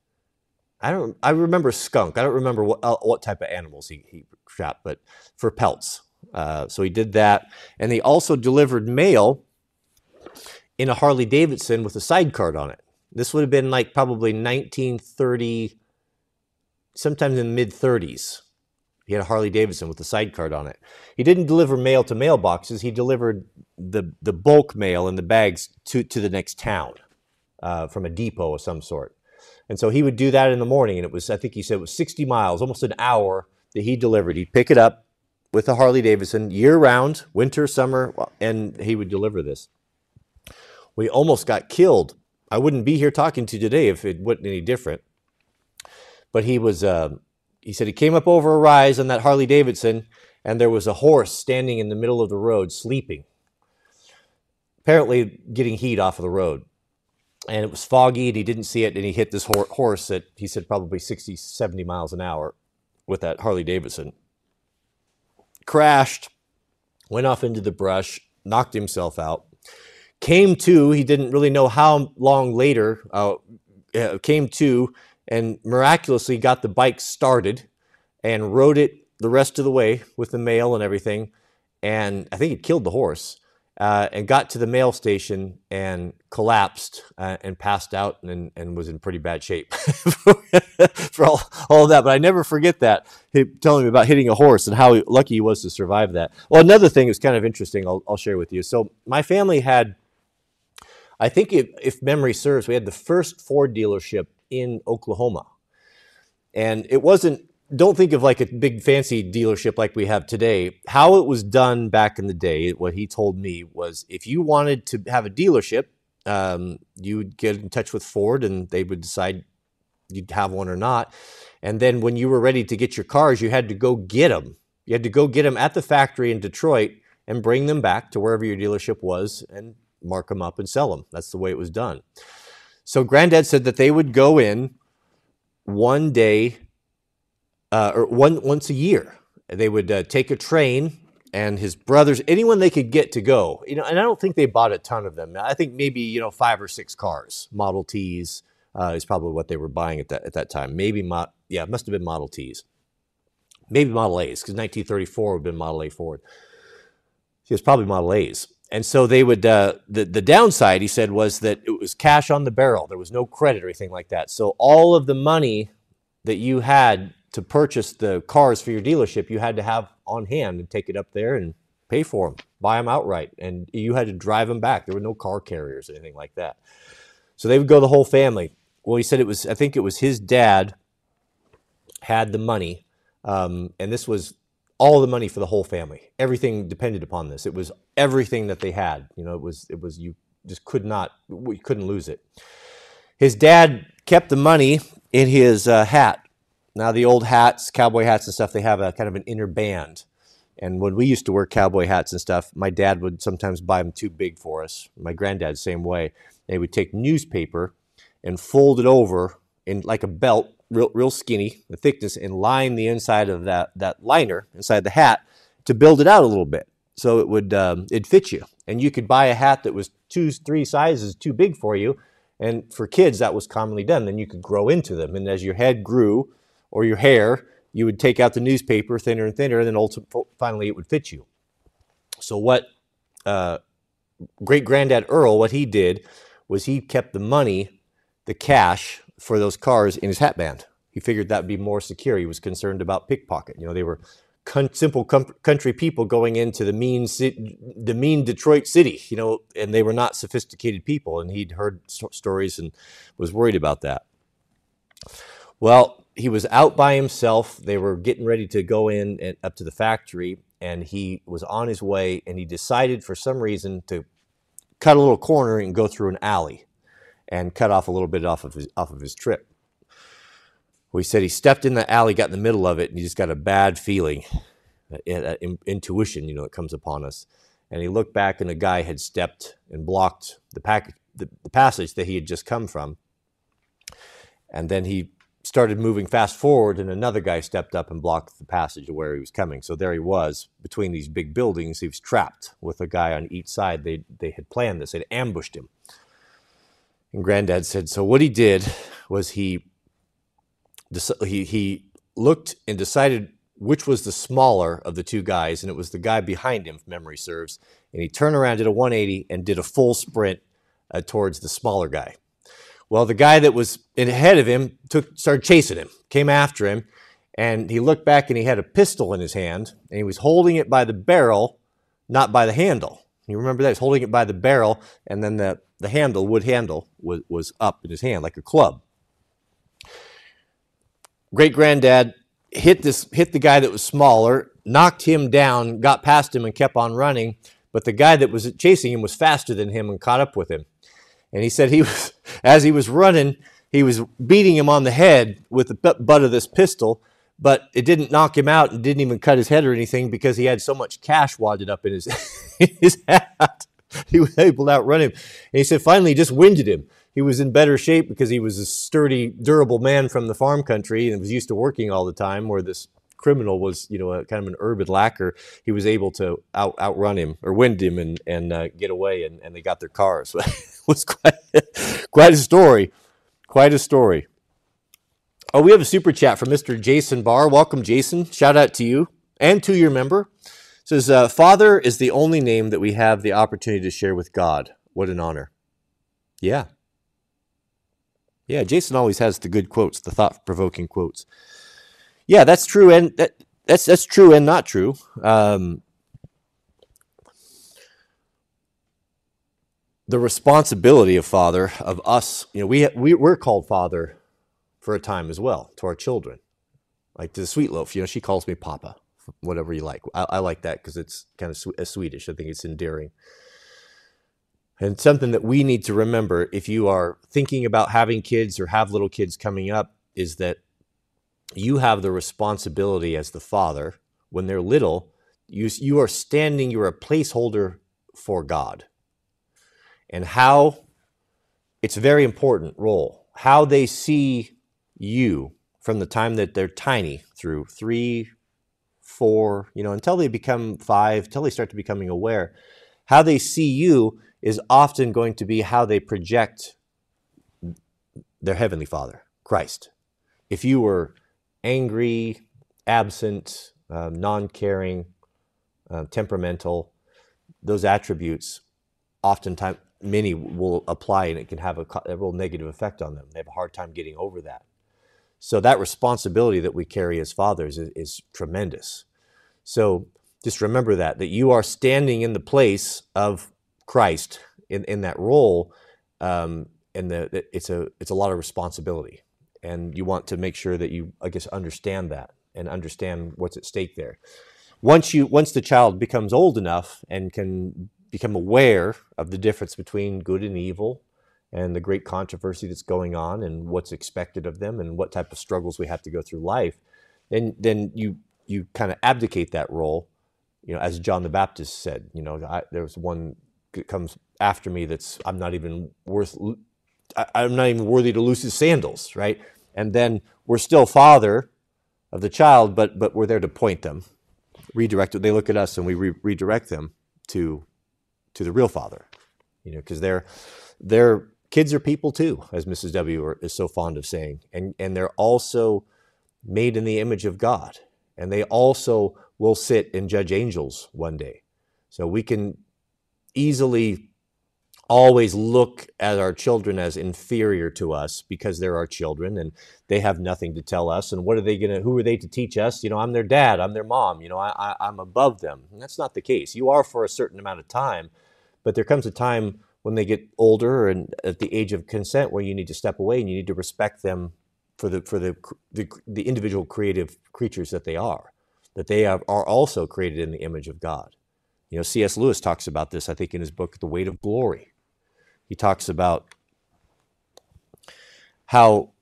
I don't. I remember skunk. I don't remember what uh, what type of animals he, he trapped, but for pelts. Uh, so he did that, and he also delivered mail in a Harley Davidson with a side card on it. This would have been like probably 1930 sometimes in the mid 30s. He had a Harley Davidson with a sidecard on it. He didn't deliver mail to mailboxes. He delivered the, the bulk mail in the bags to, to the next town uh, from a depot of some sort. And so he would do that in the morning. And it was, I think he said it was 60 miles, almost an hour that he delivered. He'd pick it up with a Harley Davidson year round, winter, summer, and he would deliver this. We almost got killed. I wouldn't be here talking to you today if it wasn't any different but he was uh, he said he came up over a rise on that Harley Davidson and there was a horse standing in the middle of the road sleeping apparently getting heat off of the road. And it was foggy and he didn't see it and he hit this horse at he said probably 60 70 miles an hour with that Harley Davidson. Crashed went off into the brush knocked himself out. Came to he didn't really know how long later uh, came to and miraculously got the bike started and rode it the rest of the way with the mail and everything. And I think it killed the horse. Uh, and got to the mail station and collapsed uh, and passed out and, and was in pretty bad shape for all, all that. But I never forget that, he, telling me about hitting a horse and how lucky he was to survive that. Well, another thing is kind of interesting, I'll, I'll share with you. So, my family had, I think if, if memory serves, we had the first Ford dealership in Oklahoma. And it wasn't, don't think of like a big fancy dealership like we have today. How it was done back in the day, what he told me was if you wanted to have a dealership, um, you would get in touch with Ford and they would decide you'd have one or not. And then when you were ready to get your cars, you had to go get them. You had to go get them at the factory in Detroit and bring them back to wherever your dealership was and mark them up and sell them. That's the way it was done. So Granddad said that they would go in one day uh, or one once a year. They would uh, take a train and his brothers, anyone they could get to go. You know, and I don't think they bought a ton of them. I think maybe you know five or six cars, Model Ts uh, is probably what they were buying at that at that time. Maybe mo- yeah, it must have been Model Ts, maybe Model A's because 1934 would have been Model A Ford. It was probably Model A's and so they would uh, the the downside he said was that it was cash on the barrel. There was no credit or anything like that. So all of the money that you had to purchase the cars for your dealership you had to have on hand and take it up there and pay for them buy them outright. And you had to drive them back. There were no car carriers or anything like that. So they would go the whole family. Well he said it was i think it was his dad had the money um, and this was all the money for the whole family. Everything depended upon this. It was everything that they had. You know, it was it was you just could not we couldn't lose it. His dad kept the money in his uh, hat. Now the old hats, cowboy hats and stuff, they have a kind of an inner band. And when we used to wear cowboy hats and stuff, my dad would sometimes buy them too big for us. My granddad, same way. They would take newspaper and fold it over in like a belt real, real skinny, the thickness, and line the inside of that, that liner inside the hat to build it out a little bit. So it would um, it fit you. And you could buy a hat that was two, three sizes too big for you. And for kids, that was commonly done. Then you could grow into them. And as your head grew or your hair, you would take out the newspaper thinner and thinner, and then ultimately, finally it would fit you. So what uh, great granddad Earl, what he did was he kept the money, the cash for those cars in his hat band. He figured that would be more secure. He was concerned about pickpocket. You know, they were con- simple com- country people going into the mean ci- the mean Detroit city. You know, and they were not sophisticated people. And he'd heard st- stories and was worried about that. Well, he was out by himself. They were getting ready to go in and up to the factory, and he was on his way, and he decided for some reason to cut a little corner and go through an alley, and cut off a little bit off of his off of his trip. We said he stepped in the alley, got in the middle of it, and he just got a bad feeling, uh, intuition, you know, it comes upon us. And he looked back, and a guy had stepped and blocked the, pack, the, the passage that he had just come from. And then he started moving fast forward, and another guy stepped up and blocked the passage of where he was coming. So there he was between these big buildings. He was trapped with a guy on each side. They, they had planned this, they'd ambushed him. And Granddad said, So what he did was he, he, he looked and decided which was the smaller of the two guys, and it was the guy behind him, if memory serves. And he turned around, did a 180, and did a full sprint uh, towards the smaller guy. Well, the guy that was ahead of him took started chasing him, came after him, and he looked back and he had a pistol in his hand, and he was holding it by the barrel, not by the handle. You remember that? He's holding it by the barrel, and then the, the handle, wood handle, was, was up in his hand like a club. Great granddad hit this hit the guy that was smaller, knocked him down, got past him, and kept on running. But the guy that was chasing him was faster than him and caught up with him. And he said he was, as he was running, he was beating him on the head with the butt of this pistol, but it didn't knock him out and didn't even cut his head or anything because he had so much cash wadded up in his, his hat. He was able to outrun him. And he said finally he just winded him. He was in better shape because he was a sturdy, durable man from the farm country and was used to working all the time, where this criminal was, you know, a, kind of an urban lacquer. he was able to out, outrun him or wind him and, and uh, get away, and, and they got their cars. it was quite, quite a story. Quite a story. Oh, we have a super chat from Mr. Jason Barr. Welcome, Jason. Shout out to you and to your member. Says, uh, Father is the only name that we have the opportunity to share with God. What an honor. Yeah. Yeah, Jason always has the good quotes, the thought provoking quotes yeah, that's true, and that, that's that's true and not true. Um, the responsibility of father of us, you know, we we we're called father for a time as well to our children, like to the sweet loaf. You know, she calls me Papa, whatever you like. I, I like that because it's kind of sw- Swedish. I think it's endearing. And something that we need to remember if you are thinking about having kids or have little kids coming up is that you have the responsibility as the father when they're little you, you are standing you're a placeholder for god and how it's a very important role how they see you from the time that they're tiny through three four you know until they become five until they start to becoming aware how they see you is often going to be how they project their heavenly father christ if you were angry, absent, uh, non caring, uh, temperamental, those attributes oftentimes many will apply and it can have a, a, real negative effect on them. They have a hard time getting over that. So that responsibility that we carry as fathers is, is tremendous. So just remember that, that you are standing in the place of Christ in, in that role. Um, and the, it's a, it's a lot of responsibility and you want to make sure that you i guess understand that and understand what's at stake there once you once the child becomes old enough and can become aware of the difference between good and evil and the great controversy that's going on and what's expected of them and what type of struggles we have to go through life then then you you kind of abdicate that role you know as john the baptist said you know I, there's one that comes after me that's i'm not even worth I'm not even worthy to loose his sandals, right? And then we're still father of the child, but but we're there to point them, redirect. They look at us and we re- redirect them to to the real father, you know, because they're they're kids are people too, as Mrs. W is so fond of saying, and and they're also made in the image of God, and they also will sit and judge angels one day. So we can easily always look at our children as inferior to us because they're our children and they have nothing to tell us. And what are they going to who are they to teach us? You know i'm their dad i'm their mom you know I, I, i'm above them. And that's not the case. You are for a certain amount of time but there comes a time when they get older and at the age of consent where you need to step away and you need to respect them for the for the, the the individual creative creatures that they are, that they are, are also created in the image of God. You know, C.S. Lewis talks about this, I think, in his book The Weight of Glory. He talks about how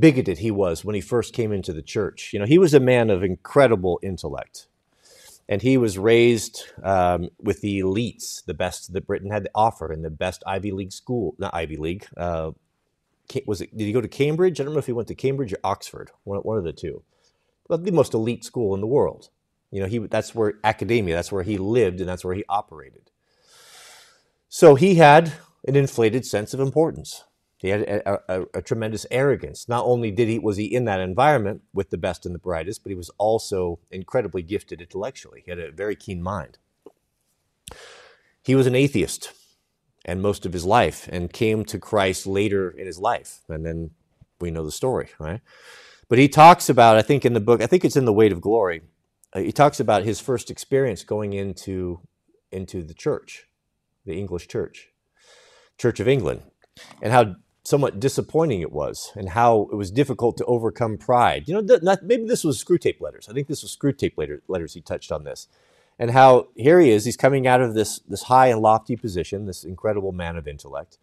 bigoted he was when he first came into the church. You know, he was a man of incredible intellect, and he was raised um, with the elites, the best that Britain had to offer, in the best Ivy League school, not Ivy League. Uh, was it? Did he go to Cambridge? I don't know if he went to Cambridge or Oxford, one, one of the two. But the most elite school in the world. You know, he that's where academia, that's where he lived, and that's where he operated. So he had an inflated sense of importance. He had a, a, a, tremendous arrogance. Not only did he was he in that environment with the best and the brightest, but he was also incredibly gifted intellectually. He had a very keen mind. He was an atheist and most of his life and came to Christ later in his life. And then we know the story, right? But he talks about, I think in the book, I think it's in The Weight of Glory, uh, he talks about his first experience going into, into the church, the English church, Church of England, and how somewhat disappointing it was and how it was difficult to overcome pride. You know, th- not, maybe this was Screwtape Letters. I think this was Screwtape letter, letters he touched on this. And how here he is, he's coming out of this, this high and lofty position, this incredible man of intellect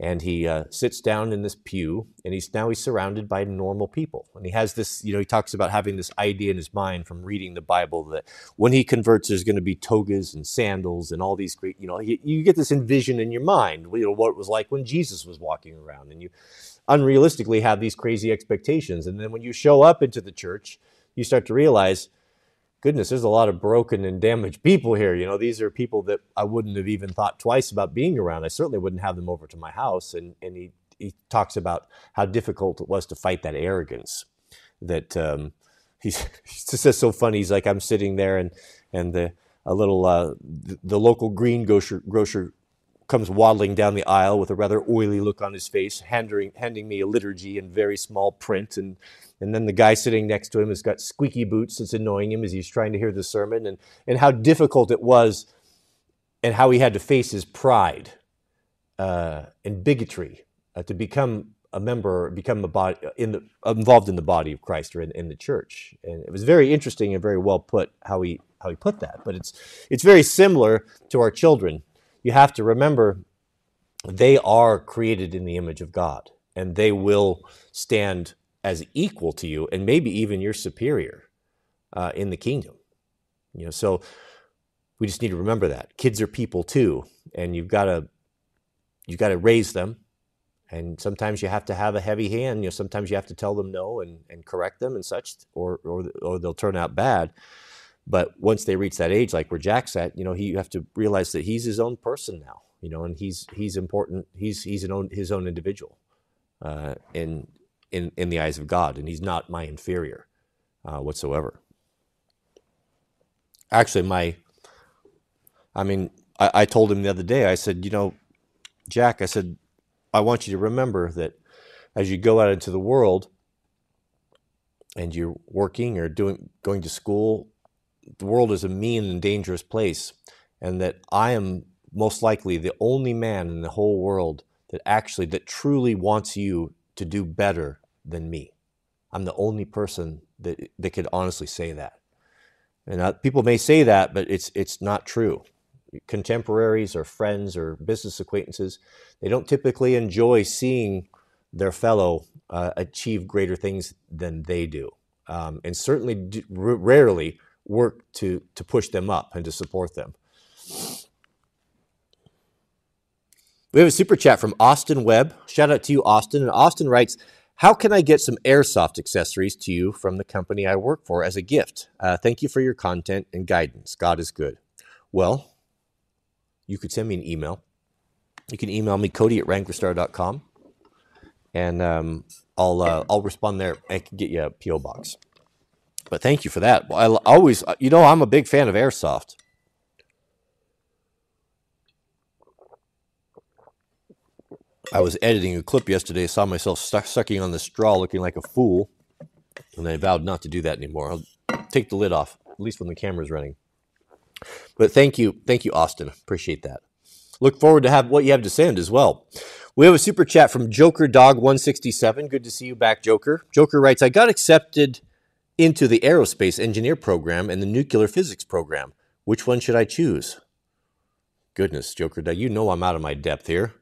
and he uh, sits down in this pew and he's now he's surrounded by normal people. And he has this you know he talks about having this idea in his mind from reading the bible that when he converts there's going to be togas and sandals and all these great you know you, you get this envision in your mind you know what it was like when jesus was walking around. And you unrealistically have these crazy expectations. And then when you show up into the church you start to realize goodness, there's a lot of broken and damaged people here. You know, these are people that I wouldn't have even thought twice about being around. I certainly wouldn't have them over to my house. And, and he, he talks about how difficult it was to fight that arrogance that um, he's, he says so funny. He's like, I'm sitting there and, and the, a little, uh, the, the local green grocer, grocer comes waddling down the aisle with a rather oily look on his face, handing, handing me a liturgy in very small print and and then the guy sitting next to him has got squeaky boots that's annoying him as he's trying to hear the sermon, and, and how difficult it was, and how he had to face his pride uh, and bigotry uh, to become a member, become a body in the involved in the body of Christ or in, in the church. And it was very interesting and very well put how he how he put that. But it's it's very similar to our children. You have to remember they are created in the image of God, and they will stand as equal to you and maybe even your superior uh, in the kingdom. You know, so we just need to remember that kids are people too, and you've got to you've got to raise them. And sometimes you have to have a heavy hand. You know, sometimes you have to tell them no and, and correct them and such, or, or or they'll turn out bad. But once they reach that age, like where Jack's at, you know, he you have to realize that he's his own person now. You know, and he's he's important. He's he's an own his own individual, uh, and in, in the eyes of God, and he's not my inferior uh, whatsoever. Actually, my, I mean, I, I told him the other day, I said, you know, Jack, I said, I want you to remember that as you go out into the world and you're working or doing going to school, the world is a mean and dangerous place, and that I am most likely the only man in the whole world that actually that truly wants you to do better than me. I'm the only person that that could honestly say that. And uh, people may say that, but it's it's not true. Contemporaries or friends or business acquaintances, they don't typically enjoy seeing their fellow uh, achieve greater things than they do, um, and certainly do, r- rarely work to to push them up and to support them. We have a super chat from Austin Webb. Shout out to you, Austin. And Austin writes, How can I get some airsoft accessories to you from the company I work for as a gift? Uh, thank you for your content and guidance. God is good. Well, you could send me an email. You can email me, Cody at wranglerstar.com, and um, I'll, uh, I'll respond there and can get you a P.O. box. But thank you for that. Well, I always, you know, I'm a big fan of airsoft. I was editing a clip yesterday, saw myself stuck, sucking on the straw looking like a fool, and I vowed not to do that anymore. I'll take the lid off, at least when the camera's running. But thank you, thank you, Austin. Appreciate that. Look forward to have what you have to send as well. We have a super chat from Joker Dog 167. Good to see you back, Joker. Joker writes, I got accepted into the aerospace engineer program and the nuclear physics program. Which one should I choose? Goodness, Joker Dog, you know I'm out of my depth here.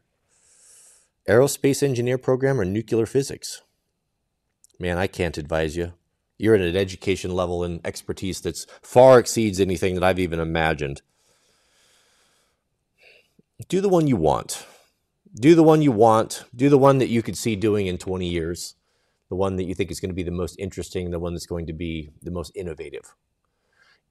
Aerospace engineer program or nuclear physics? Man, I can't advise you. You're at an education level and expertise that's far exceeds anything that I've even imagined. Do the one you want do the one you want, do the one that you could see doing in 20 years, the one that you think is going to be the most interesting, the one that's going to be the most innovative.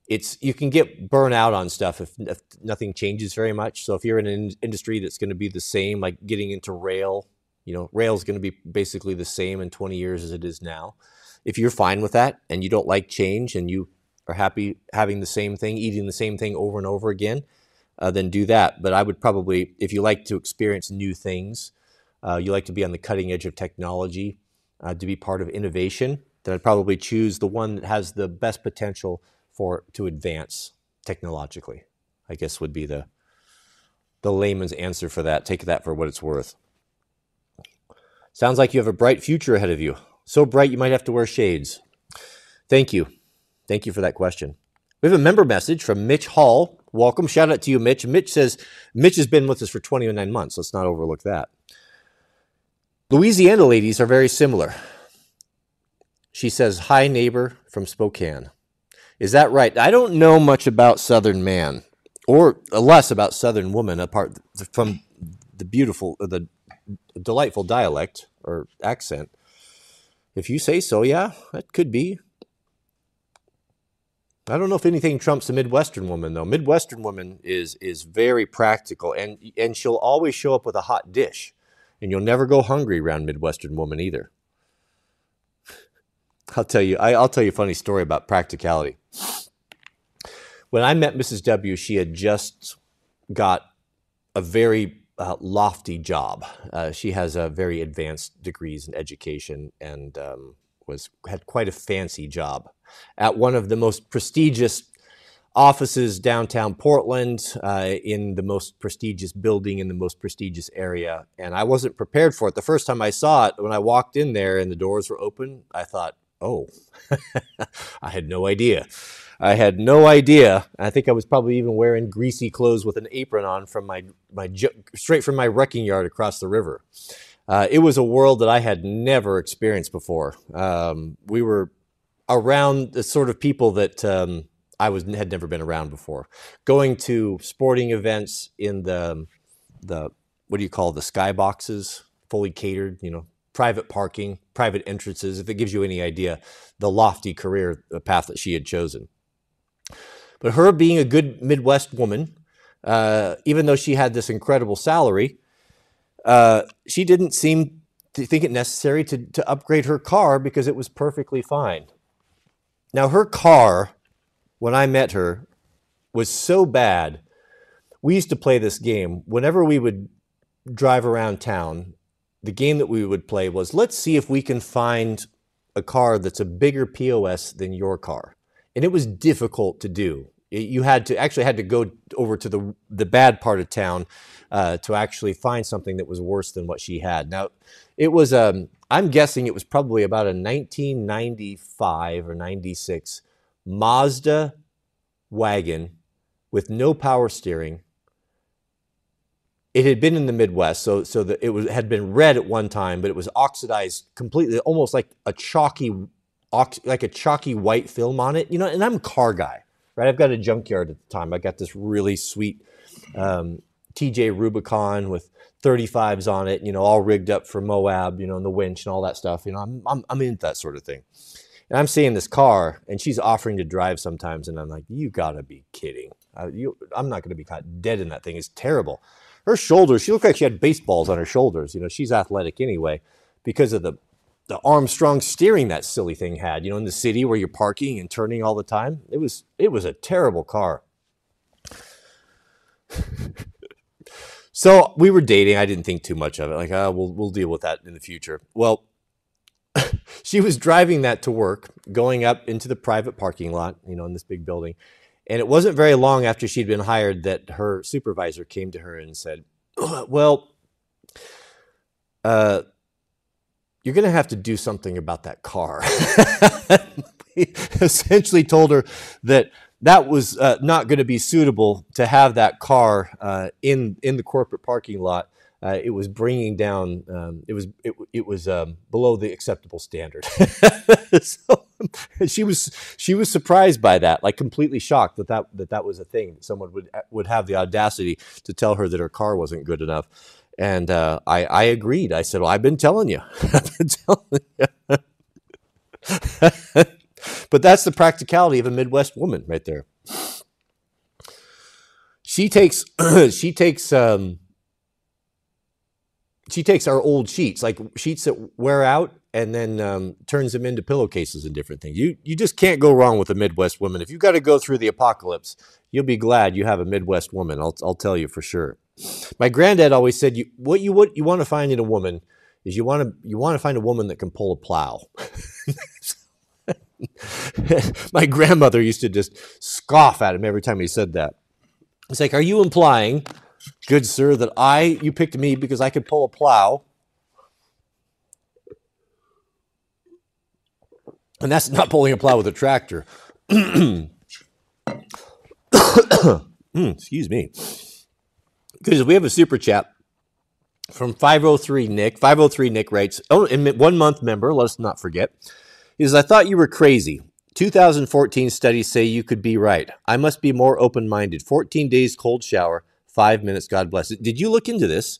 It's you can get burnt out on stuff if, if nothing changes very much. So if you're in an industry that's going to be the same, like getting into rail, you know, rail is going to be basically the same in 20 years as it is now. If you're fine with that and you don't like change and you are happy having the same thing, eating the same thing over and over again, uh, then do that. But I would probably, if you like to experience new things, uh, you like to be on the cutting edge of technology, uh, to be part of innovation, then I'd probably choose the one that has the best potential for to advance technologically. I guess would be the the layman's answer for that. Take that for what it's worth. Sounds like you have a bright future ahead of you. So bright you might have to wear shades. Thank you. Thank you for that question. We have a member message from Mitch Hall. Welcome. Shout out to you, Mitch. Mitch says Mitch has been with us for 29 months. Let's not overlook that. Louisiana ladies are very similar. She says, Hi, neighbor from Spokane. Is that right? I don't know much about Southern man or less about Southern woman apart from the beautiful, the delightful dialect or accent. If you say so, yeah, that could be. I don't know if anything trumps a Midwestern woman though. Midwestern woman is is very practical and and she'll always show up with a hot dish. And you'll never go hungry around Midwestern woman either. I'll tell you I, will tell you a funny story about practicality. When I met Mrs. W, she had just got a very uh, lofty job. Uh, she has a very advanced degrees in education and um, was had quite a fancy job at one of the most prestigious offices downtown Portland uh, in the most prestigious building in the most prestigious area. And I wasn't prepared for it. The first time I saw it, when I walked in there and the doors were open, I thought, oh, I had no idea. I had no idea. I think I was probably even wearing greasy clothes with an apron on from my, my straight from my wrecking yard across the river. Uh, it was a world that I had never experienced before. Um, we were around the sort of people that um, I was had never been around before. Going to sporting events in the the what do you call the sky boxes, fully catered, you know, private parking, private entrances. If it gives you any idea, the lofty career path that she had chosen. But her being a good Midwest woman, uh, even though she had this incredible salary, uh, she didn't seem to think it necessary to, to upgrade her car because it was perfectly fine. Now, her car, when I met her, was so bad. We used to play this game. Whenever we would drive around town, the game that we would play was let's see if we can find a car that's a bigger POS than your car. And it was difficult to do. You had to actually had to go over to the the bad part of town uh, to actually find something that was worse than what she had. Now, it was um, I'm guessing it was probably about a 1995 or 96 Mazda wagon with no power steering. It had been in the Midwest, so so it was had been red at one time, but it was oxidized completely, almost like a chalky, like a chalky white film on it. You know, and I'm a car guy, right? I've got a junkyard at the time. I got this really sweet um, TJ Rubicon with 35s on it, you know, all rigged up for Moab, you know, and the winch and all that stuff. You know, I'm, I'm, I'm into that sort of thing. And I'm seeing this car, and she's offering to drive sometimes, and I'm like, you gotta be kidding. Uh, you, I'm not gonna be caught dead in that thing. It's terrible. Her shoulders, she looked like she had baseballs on her shoulders. You know, she's athletic anyway because of the the Armstrong steering that silly thing had. You know, in the city where you're parking and turning all the time, it was it was a terrible car. So we were dating. I didn't think too much of it. Like, oh, we'll we'll deal with that in the future. Well, she was driving that to work, going up into the private parking lot, you know, in this big building. And it wasn't very long after she'd been hired that her supervisor came to her and said, "Well, uh, you're going to have to do something about that car. essentially told her that that was uh, not going to be suitable to have that car uh, in in the corporate parking lot. Uh, it was bringing down. Um, it was it, it was um, below the acceptable standard. so she was she was surprised by that, like completely shocked that that that, that was a thing. Someone would would have the audacity to tell her that her car wasn't good enough. And uh, I, I agreed. I said, "Well, I've been telling you. I've been telling you." but that's the practicality of a Midwest woman, right there. She takes she takes um, she takes our old sheets, like sheets that wear out, and then um, turns them into pillowcases and different things. You you just can't go wrong with a Midwest woman. If you've got to go through the apocalypse, you'll be glad you have a Midwest woman. I'll I'll tell you for sure. My granddad always said, "You what you what you want to find in a woman is you want to you want to find a woman that can pull a plow." My grandmother used to just scoff at him every time he said that. It's like, "Are you implying, good sir, that I you picked me because I could pull a plow?" And that's not pulling a plow with a tractor. Hmm, excuse me because we have a super chat from 503 Nick. 503 Nick writes, oh, one month member, let us not forget, is I thought you were crazy. 2014 studies say you could be right. I must be more open minded. 14 days cold shower, five minutes, God bless it. Did you look into this?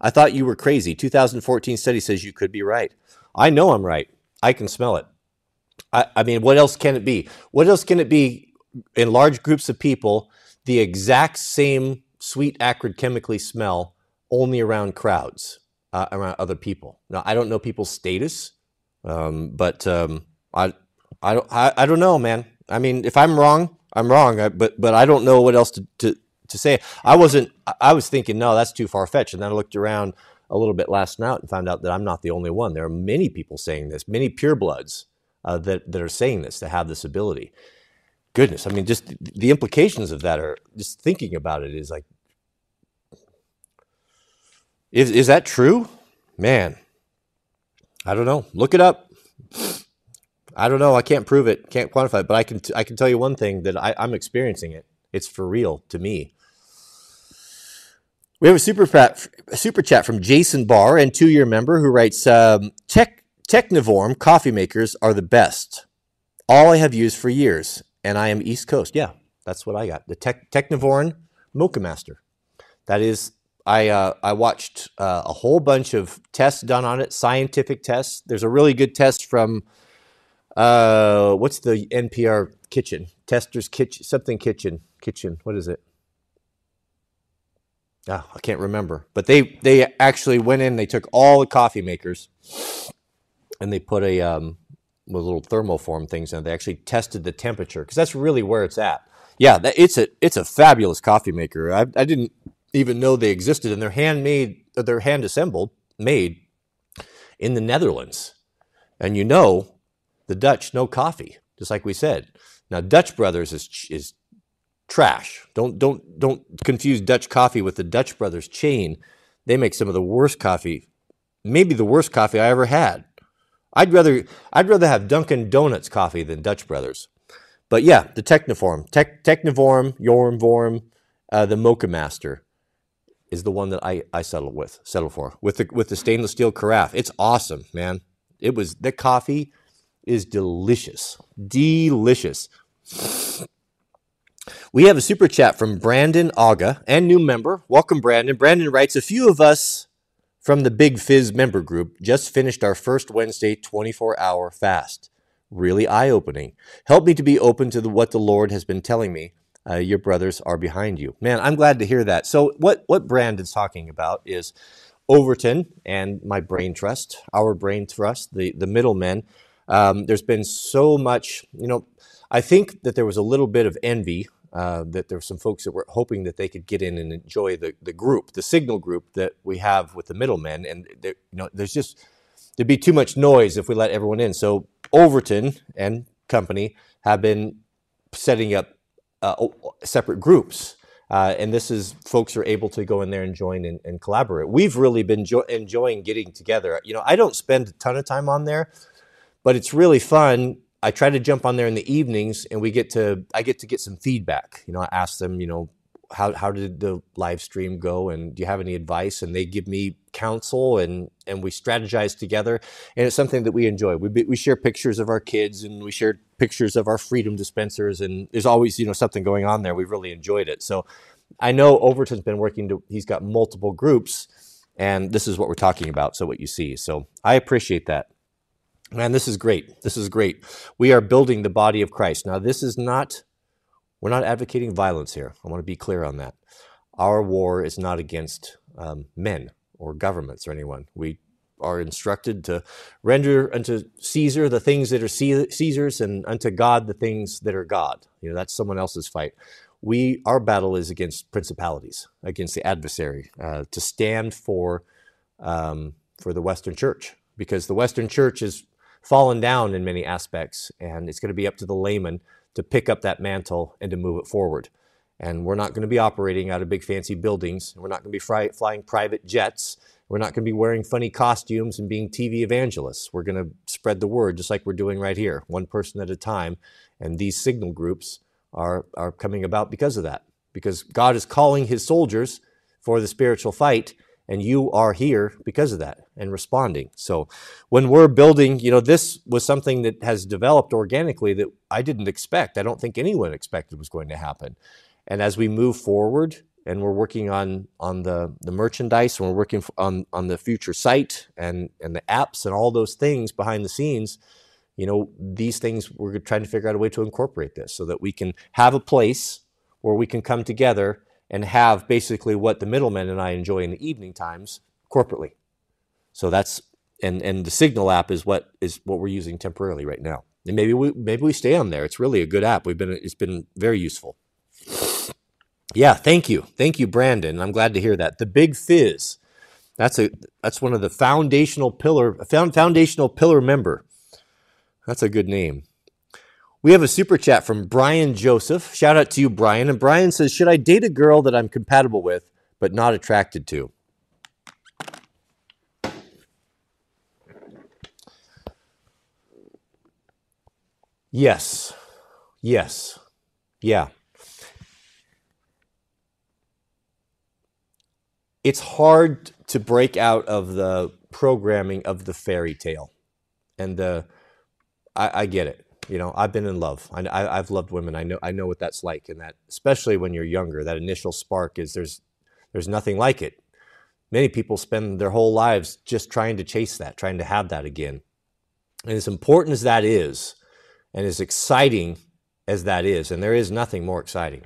I thought you were crazy. 2014 study says you could be right. I know I'm right. I can smell it. I, I mean, what else can it be? What else can it be in large groups of people? The exact same sweet, acrid, chemically smell only around crowds, uh, around other people. Now, I don't know people's status, um, but um, I, I, don't, I, I don't know, man. I mean, if I'm wrong, I'm wrong. I, but but I don't know what else to, to, to say. I wasn't. I was thinking, no, that's too far fetched. And then I looked around a little bit last night and found out that I'm not the only one. There are many people saying this, many purebloods uh, that that are saying this to have this ability. Goodness, I mean, just the implications of that are just thinking about it is like is, is that true? Man, I don't know. Look it up. I don't know. I can't prove it, can't quantify it, but I can, t- I can tell you one thing that I, I'm experiencing it. It's for real to me. We have a super chat, super chat from Jason Barr, and two-year member who writes, um, Tech, Technivorm coffee makers are the best. All I have used for years, and I am East Coast. Yeah, that's what I got. The Tech, Technivorm Moccamaster. That is I uh, I watched uh, a whole bunch of tests done on it, scientific tests. There's a really good test from uh, what's the NPR kitchen testers kitchen something kitchen kitchen. What is it? Oh, I can't remember. But they they actually went in. They took all the coffee makers and they put a um, little thermoform things in. They actually tested the temperature because that's really where it's at. Yeah, that, it's a it's a fabulous coffee maker. I, I didn't even know they existed, and they're handmade, they're hand assembled, made in the Netherlands. And you know, the Dutch know coffee, just like we said. Now, Dutch Brothers is is trash. Don't don't don't confuse Dutch coffee with the Dutch Brothers chain. They make some of the worst coffee, maybe the worst coffee I ever had. I'd rather I'd rather have Dunkin' Donuts coffee than Dutch Brothers. But yeah, the Techniform, Tech, Technivorm, Yormvorm, uh, the Moccamaster is the one that I, I settle with, settle for with the with the stainless steel carafe. It's awesome, man. It was the coffee is delicious, delicious. We have a super chat from Brandon Aga and new member. Welcome, Brandon. Brandon writes: A few of us from the Big Fizz member group just finished our first Wednesday 24-hour fast. Really eye-opening. Help me to be open to the, what the Lord has been telling me uh, your brothers are behind you. Man, I'm glad to hear that. So, what what Brandon's talking about is Overton and my brain trust, our brain trust, the the middlemen. Um, there's been so much, you know. I think that there was a little bit of envy uh, that there were some folks that were hoping that they could get in and enjoy the, the group, the signal group that we have with the middlemen. And there, you know, there's just there'd be too much noise if we let everyone in. So Overton and company have been setting up uh, separate groups. Uh, and this is folks are able to go in there and join and, and collaborate. We've really been jo- enjoying getting together. You know, I don't spend a ton of time on there, but it's really fun. I try to jump on there in the evenings, and we get to I get to get some feedback. You know, I ask them, you know, how how did the live stream go, and do you have any advice? And they give me counsel, and and we strategize together. And it's something that we enjoy. We we share pictures of our kids, and we share pictures of our freedom dispensers, and there's always you know something going on there. We've really enjoyed it. So I know Overton's been working. To, he's got multiple groups, and this is what we're talking about. So what you see. So I appreciate that. Man, this is great. This is great. We are building the body of Christ. Now, this is not we're not advocating violence here. I want to be clear on that. Our war is not against um, men or governments or anyone. We are instructed to render unto Caesar the things that are Caesar's and unto God the things that are God. You know, that's someone else's fight. We, our battle is against principalities, against the adversary, uh, to stand for, um, for the Western Church, because the Western Church has fallen down in many aspects, and it's going to be up to the layman to pick up that mantle and to move it forward. And we're not going to be operating out of big fancy buildings. We're not going to be fly, flying private jets. We're not going to be wearing funny costumes and being TV evangelists. We're going to spread the word just like we're doing right here, one person at a time. And these signal groups are, are coming about because of that. Because God is calling his soldiers for the spiritual fight, and you are here because of that and responding. So when we're building, you know, this was something that has developed organically that I didn't expect. I don't think anyone expected was going to happen. And as we move forward and we're working on on the the merchandise and we're working on on the future site and and the apps and all those things behind the scenes, you know, these things we're trying to figure out a way to incorporate this so that we can have a place where we can come together and have basically what the middlemen and I enjoy in the evening times corporately. So that's and and the Signal app is what is what we're using temporarily right now. And maybe we maybe we stay on there. It's really a good app. We've been it's been very useful. Yeah, thank you, thank you, Brandon. I'm glad to hear that. The Big Fizz. That's a that's one of the foundational pillar found foundational pillar member. That's a good name. We have a super chat from Brian Joseph. Shout out to you, Brian. And Brian says, Should I date a girl that I'm compatible with but not attracted to? Yes. Yes. Yeah. It's hard to break out of the programming of the fairy tale. And the I, I get it you know i've been in love. I, have loved women. I know i know what that's like and that especially when you're younger that initial spark is there's there's nothing like it. Many people spend their whole lives just trying to chase that trying to have that again. And as important as that is and as exciting as that is and there is nothing more exciting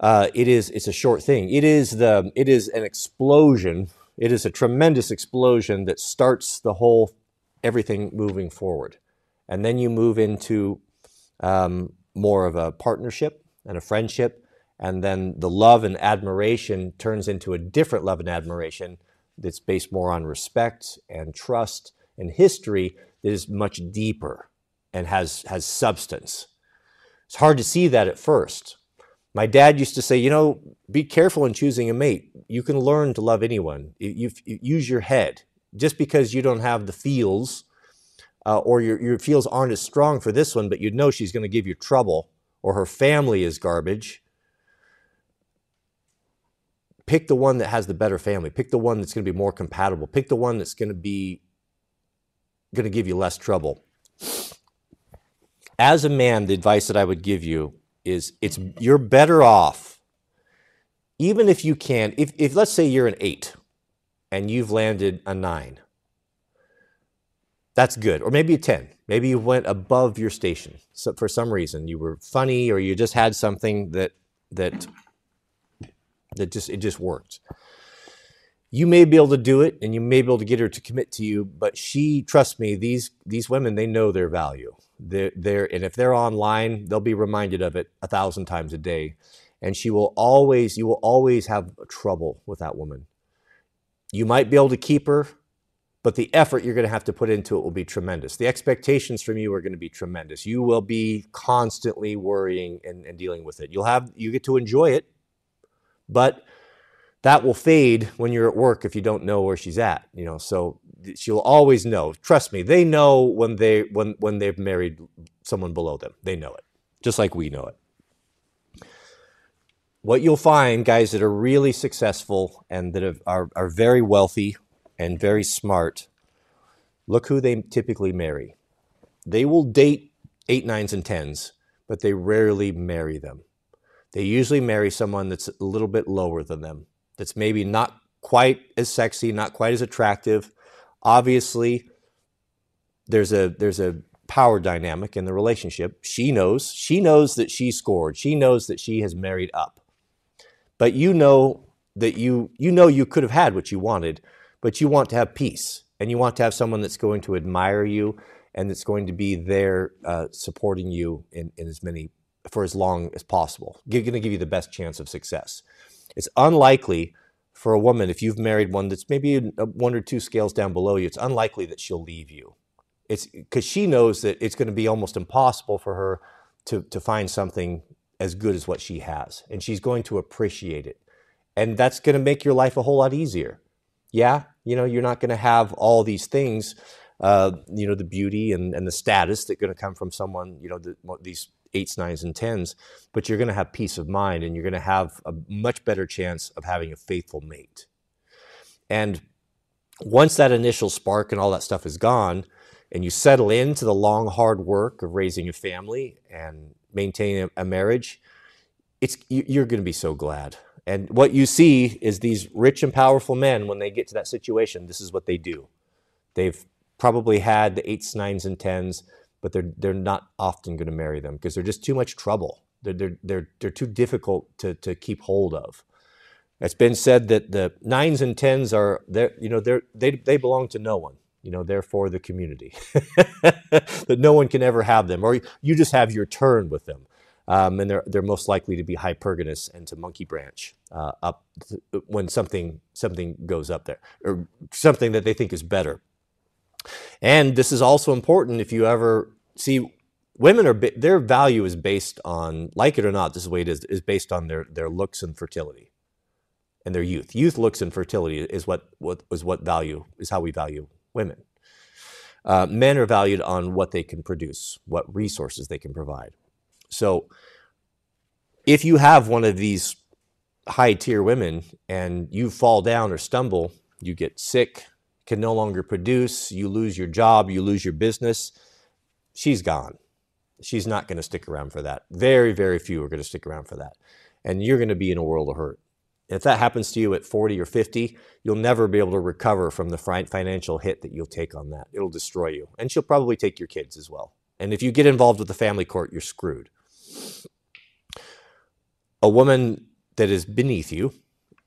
uh, it is it's a short thing. It is the it is an explosion. It is a tremendous explosion that starts the whole everything moving forward and then you move into um, more of a partnership and a friendship. And then the love and admiration turns into a different love and admiration that's based more on respect and trust and history that is much deeper and has, has substance. It's hard to see that at first. My dad used to say, you know, be careful in choosing a mate. You can learn to love anyone. You, you use your head. Just because you don't have the feels uh, or your, your feels aren't as strong for this one, but you know she's going to give you trouble, or her family is garbage, pick the one that has the better family. Pick the one that's going to be more compatible. Pick the one that's going to be going to give you less trouble. As a man, the advice that I would give you is it's you're better off even if you can if, if let's say you're an 8 and you've landed a 9 that's good. Or maybe a 10. Maybe you went above your station so for some reason. You were funny or you just had something that that that just it just worked. You may be able to do it and you may be able to get her to commit to you, but she trust me, these these women they know their value. They're, they're and if they're online, they'll be reminded of it a thousand times a day. And she will always, you will always have trouble with that woman. You might be able to keep her, but the effort you're going to have to put into it will be tremendous. The expectations from you are going to be tremendous. You will be constantly worrying and, and, dealing with it. You'll have you get to enjoy it. But that will fade when you're at work if you don't know where she's at. You know, so she'll always know. Trust me, they know when they when when they've married someone below them. They know it, just like we know it. What you'll find, guys that are really successful and that have, are are very wealthy and very smart, look who they typically marry. They will date eight, nines, and tens, but they rarely marry them. They usually marry someone that's a little bit lower than them, that's maybe not quite as sexy, not quite as attractive. Obviously, there's a there's a power dynamic in the relationship. She knows, she knows that she scored. She knows that she has married up. But you know that you you know you could have had what you wanted, but you want to have peace and you want to have someone that's going to admire you and that's going to be there uh, supporting you in, in as many for as long as possible. Going to give you the best chance of success. It's unlikely for a woman if you've married one that's maybe one or two scales down below you. It's unlikely that she'll leave you. It's because she knows that it's going to be almost impossible for her to to find something as good as what she has, and she's going to appreciate it, and that's going to make your life a whole lot easier. Yeah, you know, you're not going to have all these things uh, you know, the beauty and, and the status that going to come from someone, you know, the, these eights, nines, and tens, but you're going to have peace of mind and you're going to have a much better chance of having a faithful mate. And once that initial spark and all that stuff is gone, and you settle into the long, hard work of raising a family and maintaining a marriage, it's you're going to be so glad. And what you see is these rich and powerful men when they get to that situation, this is what they do. They've probably had the eights, nines, and tens, but they're they're not often going to marry them because they're just too much trouble. They're they're they're, they're too difficult to, to keep hold of. It's been said that the nines and tens are they you know they're, they they belong to no one. You know, they're for the community. that no one can ever have them, or you just have your turn with them. Um, and they're they're most likely to be hypergamous and to monkey branch uh, up when something something goes up there or something that they think is better. And this is also important if you ever see women are their value is based on like it or not this is the way it is is based on their their looks and fertility and their youth. Youth looks and fertility is what what is what value is how we value women. Uh, men are valued on what they can produce what resources they can provide so if you have one of these high tier women and you fall down or stumble you get sick can no longer produce, you lose your job, you lose your business, she's gone. She's not going to stick around for that. Very, very few are going to stick around for that. And you're going to be in a world of hurt. If that happens to you at 40 or 50, you'll never be able to recover from the financial hit that you'll take on that. It'll destroy you. And she'll probably take your kids as well. And if you get involved with the family court, you're screwed. A woman that is beneath you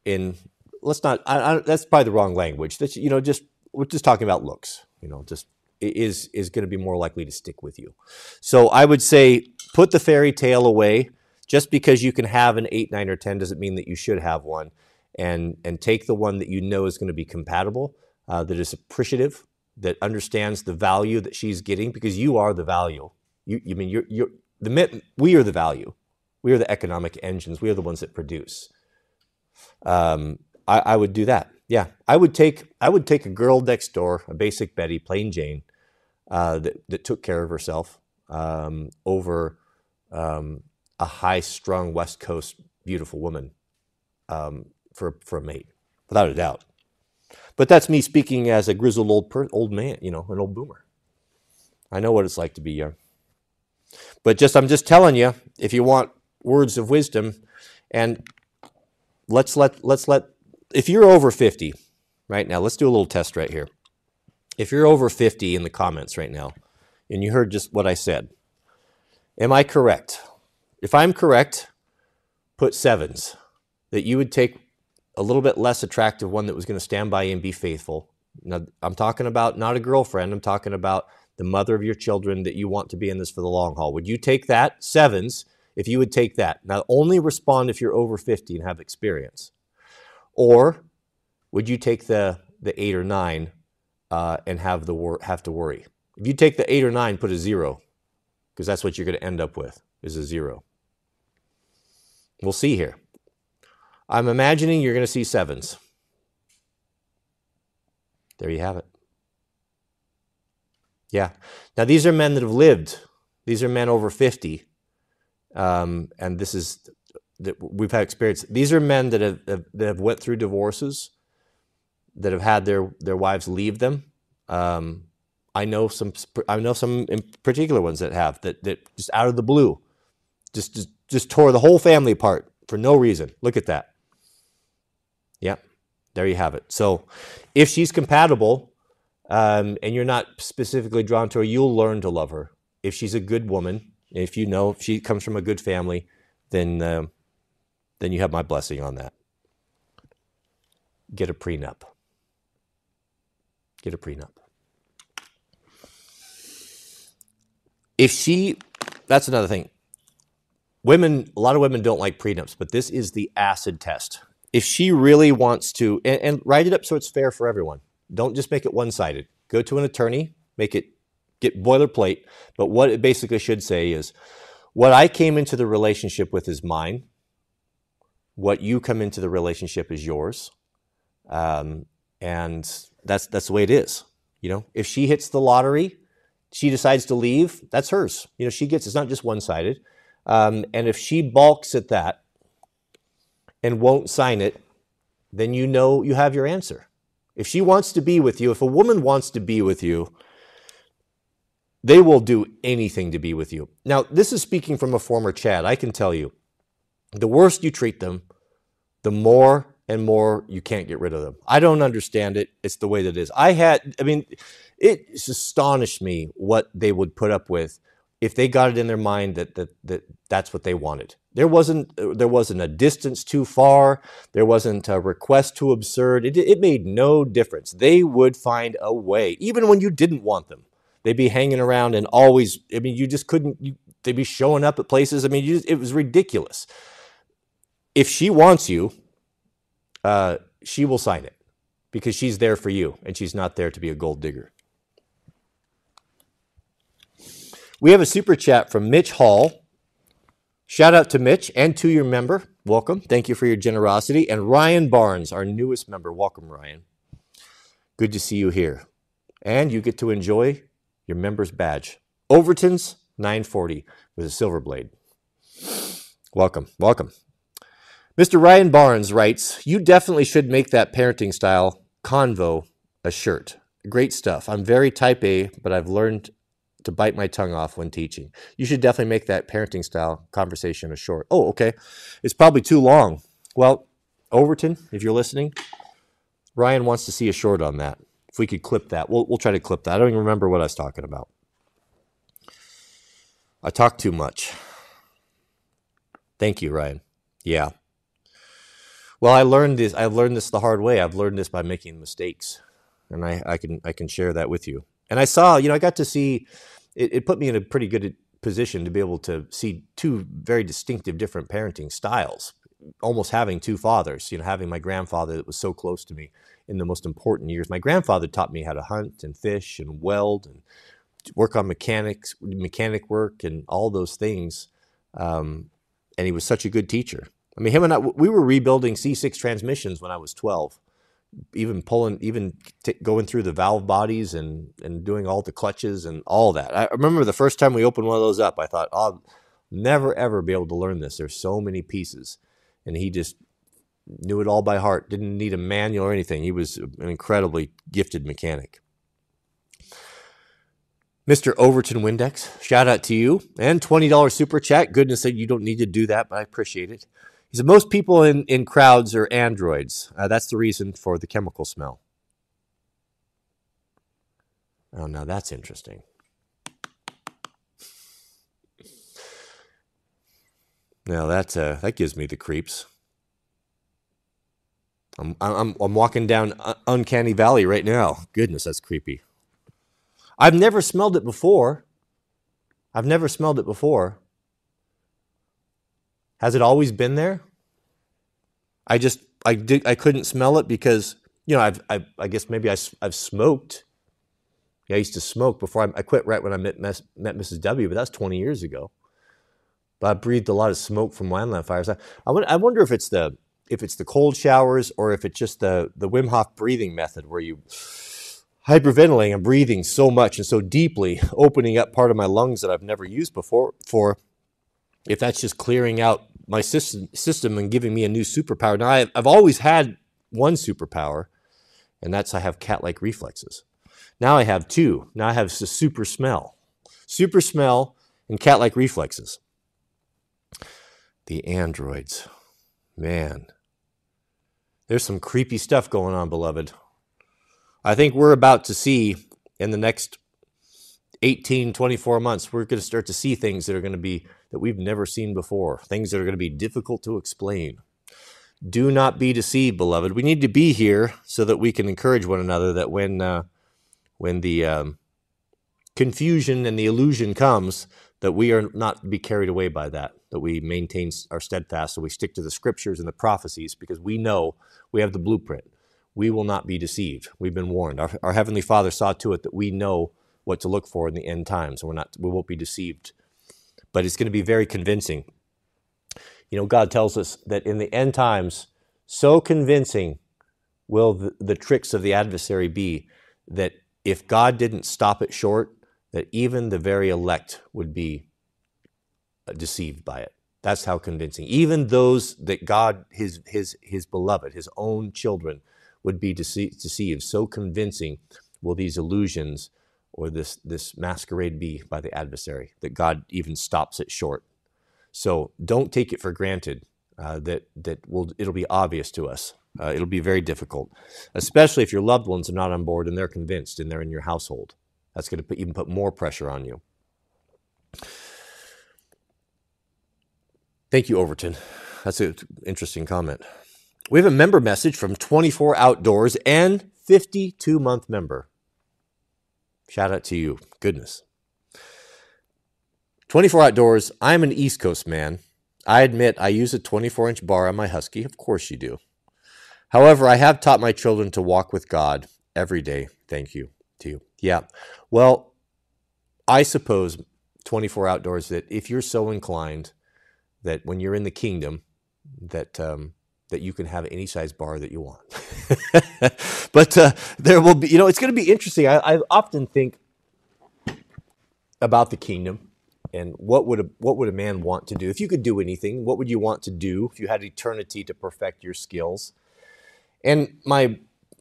in let's not I, I, that's probably the wrong language that's you know just we're just talking about looks, you know, just is is going to be more likely to stick with you. So I would say put the fairy tale away. Just because you can have an eight, nine, or ten doesn't mean that you should have one. And and take the one that you know is going to be compatible, uh, that is appreciative, that understands the value that she's getting, because you are the value. You, you mean you're you're the we are the value. We are the economic engines. We are the ones that produce. Um, I, I would do that yeah, I would take I would take a girl next door, a basic Betty, plain Jane, uh, that that took care of herself um, over um, a high strung West Coast beautiful woman um, for for a mate, without a doubt. But that's me speaking as a grizzled old per- old man, you know, an old boomer. I know what it's like to be young. But just I'm just telling you, if you want words of wisdom, and let's let let's let if you're over 50 right now, let's do a little test right here. If you're over 50 in the comments right now, and you heard just what I said, am I correct? If I'm correct, put sevens. That you would take a little bit less attractive one that was going to stand by you and be faithful. Now, I'm talking about not a girlfriend, I'm talking about the mother of your children that you want to be in this for the long haul. Would you take that? Sevens, if you would take that. Now, only respond if you're over 50 and have experience. Or would you take the, the eight or nine uh, and have, the wor- have to worry? If you take the eight or nine, put a zero, because that's what you're going to end up with, is a zero. We'll see here. I'm imagining you're going to see sevens. There you have it. Yeah. Now, these are men that have lived. These are men over 50. Um, and this is that we've had experience. These are men that have, have, that have went through divorces, that have had their their wives leave them. Um, I know some. I know some in particular ones that have that that just out of the blue, just just, just tore the whole family apart for no reason. Look at that. Yeah, there you have it. So, if she's compatible, um, and you're not specifically drawn to her, you'll learn to love her. If she's a good woman, if you know if she comes from a good family, then uh, then you have my blessing on that. Get a prenup. Get a prenup. If she, that's another thing. Women, a lot of women don't like prenups, but this is the acid test. If she really wants to, and, and write it up so it's fair for everyone. Don't just make it one sided. Go to an attorney, make it get boilerplate. But what it basically should say is what I came into the relationship with is mine. What you come into the relationship is yours. Um, and that's that's the way it is. You know, if she hits the lottery, she decides to leave, that's hers. You know, she gets it's not just one sided. Um, and if she balks at that and won't sign it, then you know you have your answer. If she wants to be with you, if a woman wants to be with you, they will do anything to be with you. Now, this is speaking from a former Chad. I can tell you, the worse you treat them, the more and more you can't get rid of them. I don't understand it. It's the way that it is. I had, I mean, it astonished me what they would put up with if they got it in their mind that that, that that's what they wanted. There wasn't there wasn't a distance too far. There wasn't a request too absurd. It, it made no difference. They would find a way, even when you didn't want them they'd be hanging around and always. I mean, you just couldn't. You, they'd be showing up at places. I mean, just, it was ridiculous. If she wants you, uh, she will sign it because she's there for you and she's not there to be a gold digger. We have a super chat from Mitch Hall. Shout out to Mitch and to your member. Welcome. Thank you for your generosity. And Ryan Barnes, our newest member. Welcome, Ryan. Good to see you here. And you get to enjoy your member's badge. Overton's 940 with a silver blade. Welcome, welcome. Mr. Ryan Barnes writes, You definitely should make that parenting style convo a shirt. Great stuff. I'm very type A, but I've learned to bite my tongue off when teaching. You should definitely make that parenting style conversation a short. Oh, okay. It's probably too long. Well, Overton, if you're listening, Ryan wants to see a short on that. If we could clip that, we'll, we'll try to clip that. I don't even remember what I was talking about. I talk too much. Thank you, Ryan. Yeah. Well, I learned this. I learned this the hard way. I've learned this by making mistakes, and I, I can I can share that with you. And I saw, you know, I got to see. It, it put me in a pretty good position to be able to see two very distinctive, different parenting styles. Almost having two fathers. You know, having my grandfather that was so close to me, in the most important years. My grandfather taught me how to hunt and fish and weld and work on mechanics, mechanic work, and all those things. Um, and he was such a good teacher. I mean, him and I, we were rebuilding C6 transmissions when I was 12, even pulling, even t- going through the valve bodies and, and doing all the clutches and all that. I remember the first time we opened one of those up, I thought, I'll never, ever be able to learn this. There's so many pieces. And he just knew it all by heart, didn't need a manual or anything. He was an incredibly gifted mechanic. Mr. Overton Windex, shout out to you. And $20 super chat. Goodness you don't need to do that, but I appreciate it. He said, Most people in, in crowds are androids. Uh, that's the reason for the chemical smell. Oh, now that's interesting. Now that uh, that gives me the creeps. I'm, I'm, I'm walking down Uncanny Valley right now. Goodness, that's creepy. I've never smelled it before. I've never smelled it before. Has it always been there? I just I did I couldn't smell it because you know I've, I've I guess maybe I, have smoked. Yeah, I used to smoke before I, I quit right when I met met Mrs. W, but that's 20 years ago. But I breathed a lot of smoke from wildland fires. I, I, I wonder if it's the if it's the cold showers or if it's just the, the Wim Hof breathing method where you hyperventilating, I'm breathing so much and so deeply, opening up part of my lungs that I've never used before. For if that's just clearing out my system, system and giving me a new superpower. Now, I've, I've always had one superpower, and that's I have cat like reflexes. Now I have two. Now I have super smell. Super smell and cat like reflexes. The androids. Man, there's some creepy stuff going on, beloved. I think we're about to see in the next 18, 24 months, we're going to start to see things that are going to be that we've never seen before, things that are going to be difficult to explain. Do not be deceived, beloved. We need to be here so that we can encourage one another that when uh, when the um, confusion and the illusion comes, that we are not be carried away by that, that we maintain our steadfast, so we stick to the scriptures and the prophecies because we know we have the blueprint. We will not be deceived. We've been warned. Our, our Heavenly Father saw to it that we know what to look for in the end times, and we're not, we won't be deceived. But it's going to be very convincing. You know, God tells us that in the end times, so convincing will the, the tricks of the adversary be that if God didn't stop it short, that even the very elect would be uh, deceived by it. That's how convincing. Even those that God, his his his beloved, his own children, would be dece- deceived. So convincing will these illusions or this this masquerade be by the adversary that God even stops it short. So don't take it for granted uh, that that will it'll be obvious to us. Uh, it'll be very difficult, especially if your loved ones are not on board and they're convinced and they're in your household. That's going to put, even put more pressure on you. Thank you, Overton. That's an interesting comment. We have a member message from 24 Outdoors and 52 month member. Shout out to you. Goodness. 24 Outdoors, I'm an East Coast man. I admit I use a 24 inch bar on my Husky. Of course you do. However, I have taught my children to walk with God every day. Thank you to you. Yeah. Well, I suppose 24 Outdoors that if you're so inclined that when you're in the kingdom, that um, that you can have any size bar that you want. but uh, there will be, you know, it's going to be interesting. I, I, often think about the kingdom and what would a what would a man want to do if you could do anything? What would you want to do if you had eternity to perfect your skills? And my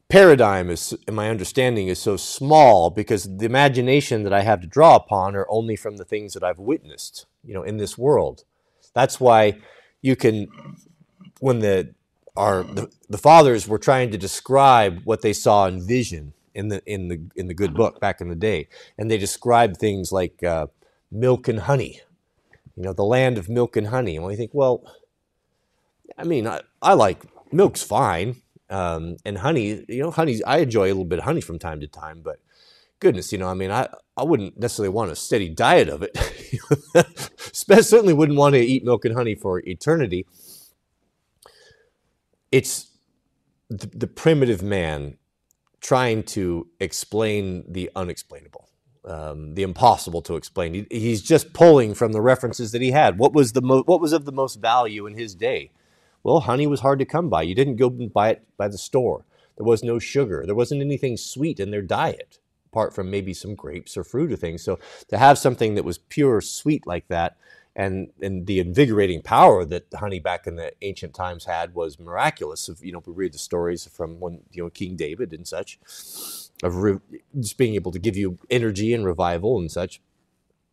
paradigm is, and my understanding is so small because the imagination that I have to draw upon are only from the things that I've witnessed, you know, in this world. That's why you can, when the our the, the fathers were trying to describe what they saw in vision in the in the in the good book back in the day, and they described things like uh, milk and honey, you know, the land of milk and honey. And we think, well, I mean, I, I like milk's fine, um, and honey, you know, honey. I enjoy a little bit of honey from time to time, but goodness, you know, I mean, I, I wouldn't necessarily want a steady diet of it. Certainly wouldn't want to eat milk and honey for eternity it's the, the primitive man trying to explain the unexplainable, um, the impossible to explain. He, he's just pulling from the references that he had. What was the mo- what was of the most value in his day? Well, honey was hard to come by. You didn't go buy it by the store. There was no sugar. There wasn't anything sweet in their diet, apart from maybe some grapes or fruit or things. So to have something that was pure sweet like that and and the invigorating power that honey back in the ancient times had was miraculous. If you know, we read the stories from when you know King David and such, of re- just being able to give you energy and revival and such.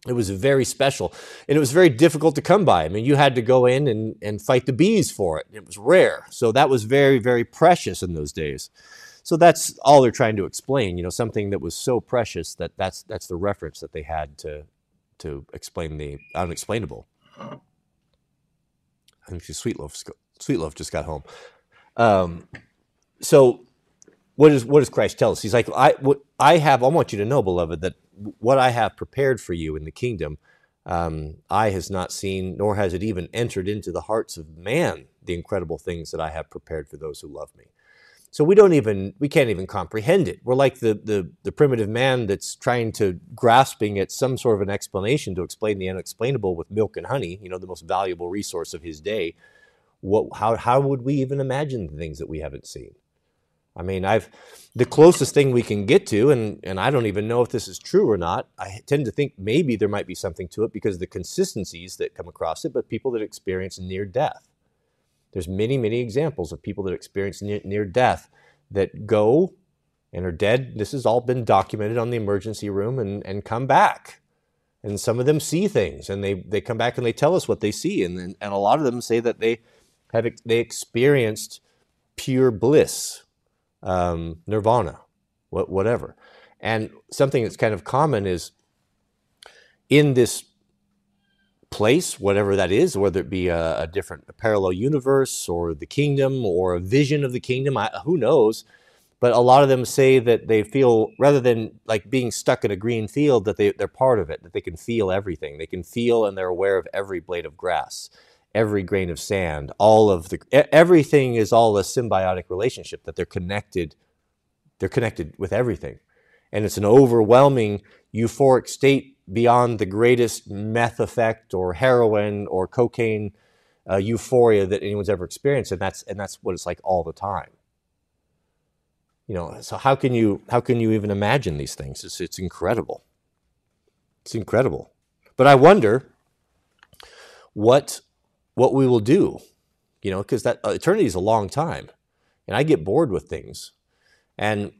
It was very special, and it was very difficult to come by. I mean, you had to go in and, and fight the bees for it. It was rare, so that was very very precious in those days. So that's all they're trying to explain. You know, something that was so precious that that's that's the reference that they had to to explain the unexplainable. I think Sweetloaf, Sweetloaf just got home. Um, so, what does what does Christ tell us? He's like, I what I have. I want you to know, beloved, that what I have prepared for you in the kingdom, um, eye has not seen, nor has it even entered into the hearts of man. The incredible things that I have prepared for those who love me. So we don't even we can't even comprehend it. We're like the the, the primitive man that's trying to grasping at some sort of an explanation to explain the unexplainable with milk and honey, you know, the most valuable resource of his day. what, how, how would we even imagine the things that we haven't seen? I mean, I've the closest thing we can get to, and, and I don't even know if this is true or not. I tend to think maybe there might be something to it because the consistencies that come across it, but people that experience near death. There's many, many examples of people that experience near, near death that go and are dead. This has all been documented on the emergency room and, and come back. And some of them see things and they, they come back and they tell us what they see. And, and, and a lot of them say that they have they experienced pure bliss, um, nirvana, what, whatever. And something that's kind of common is in this place, whatever that is, whether it be a, a different a parallel universe or the kingdom or a vision of the kingdom, I, who knows? But a lot of them say that they feel, rather than like being stuck in a green field, that they, they're part of it, that they can feel everything. They can feel and they're aware of every blade of grass, every grain of sand, all of the, everything is all a symbiotic relationship, that they're connected, they're connected with everything. And it's an overwhelming euphoric state beyond the greatest meth effect or heroin or cocaine uh, euphoria that anyone's ever experienced. And that's, and that's what it's like all the time. You know so how can you how can you even imagine these things? It's, it's incredible. It's incredible. But i wonder what what we will do you know because that uh, eternity is a long time. And i get bored with things. And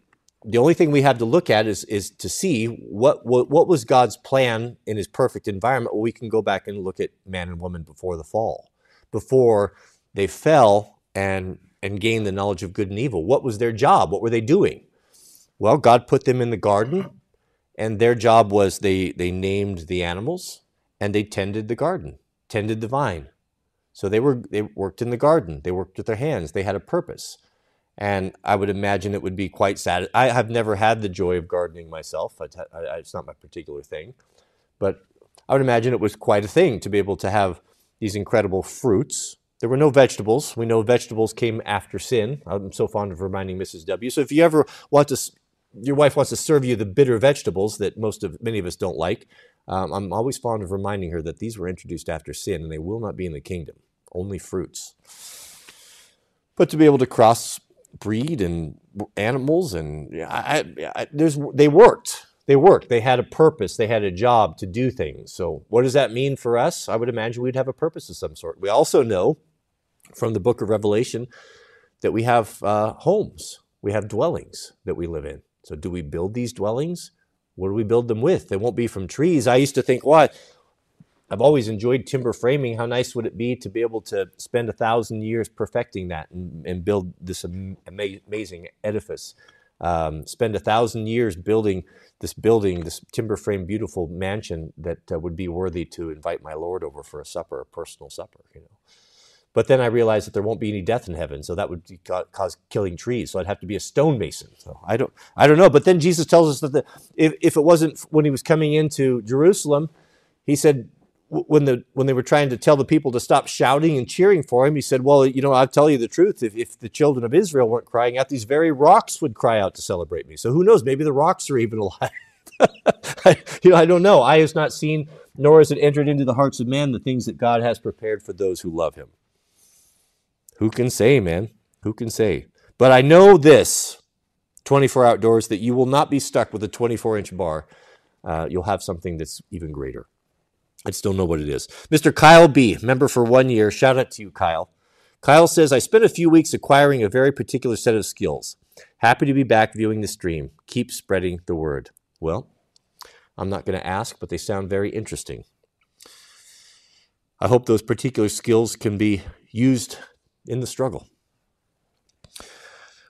the only thing we have to look at is is to see what what, what was god's plan in his perfect environment well, we can go back and look at man and woman before the fall before they fell and and gained the knowledge of good and evil. What was their job? What were they doing? Well, God put them in the garden, and their job was they, they named the animals and they tended the garden, tended the vine. So they were they worked in the garden. They worked with their hands. They had a purpose. And I would imagine it would be quite sad. I have never had the joy of gardening myself. It's not my particular thing. But I would imagine it was quite a thing to be able to have these incredible fruits there were no vegetables. We know vegetables came after sin. I'm so fond of reminding Mrs. W. So if you ever want to, your wife wants to serve you the bitter vegetables that most of many of us don't like. Um, I'm always fond of reminding her that these were introduced after sin and they will not be in the kingdom. Only fruits. But to be able to cross breed and animals and I, I, there's they worked they worked. They had a purpose. They had a job to do things. So, what does that mean for us? I would imagine we'd have a purpose of some sort. We also know from the book of Revelation that we have uh, homes, we have dwellings that we live in. So, do we build these dwellings? What do we build them with? They won't be from trees. I used to think, what? I've always enjoyed timber framing. How nice would it be to be able to spend a thousand years perfecting that and, and build this am- amazing edifice? Um, spend a thousand years building this building, this timber frame, beautiful mansion that uh, would be worthy to invite my Lord over for a supper, a personal supper, you know. But then I realized that there won't be any death in heaven, so that would cause killing trees. So I'd have to be a stonemason. So I don't, I don't know. But then Jesus tells us that the, if, if it wasn't when he was coming into Jerusalem, he said when the when they were trying to tell the people to stop shouting and cheering for him, he said, "Well, you know, I'll tell you the truth. If, if the children of Israel weren't crying out, these very rocks would cry out to celebrate me. So who knows? Maybe the rocks are even alive." I, you know, I don't know. Eye has not seen, nor has it entered into the hearts of man the things that God has prepared for those who love Him. Who can say, man? Who can say? But I know this 24 outdoors that you will not be stuck with a 24 inch bar. Uh, you'll have something that's even greater. I just don't know what it is. Mr. Kyle B., member for one year. Shout out to you, Kyle. Kyle says, I spent a few weeks acquiring a very particular set of skills. Happy to be back viewing the stream. Keep spreading the word. Well, I'm not going to ask, but they sound very interesting. I hope those particular skills can be used in the struggle.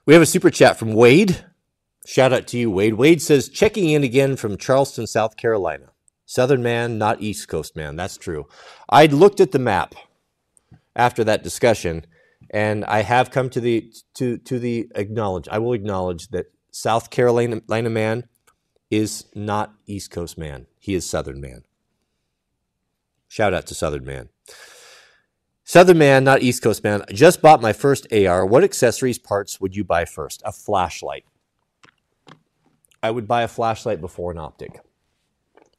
We have a super chat from Wade. Shout out to you, Wade. Wade says, checking in again from Charleston, South Carolina. Southern man, not East Coast man. That's true. I looked at the map after that discussion, and I have come to the to to the acknowledge. I will acknowledge that South Carolina man is not East Coast man. He is Southern man. Shout out to Southern man. Southern man, not East Coast man. I just bought my first AR. What accessories parts would you buy first? A flashlight. I would buy a flashlight before an optic.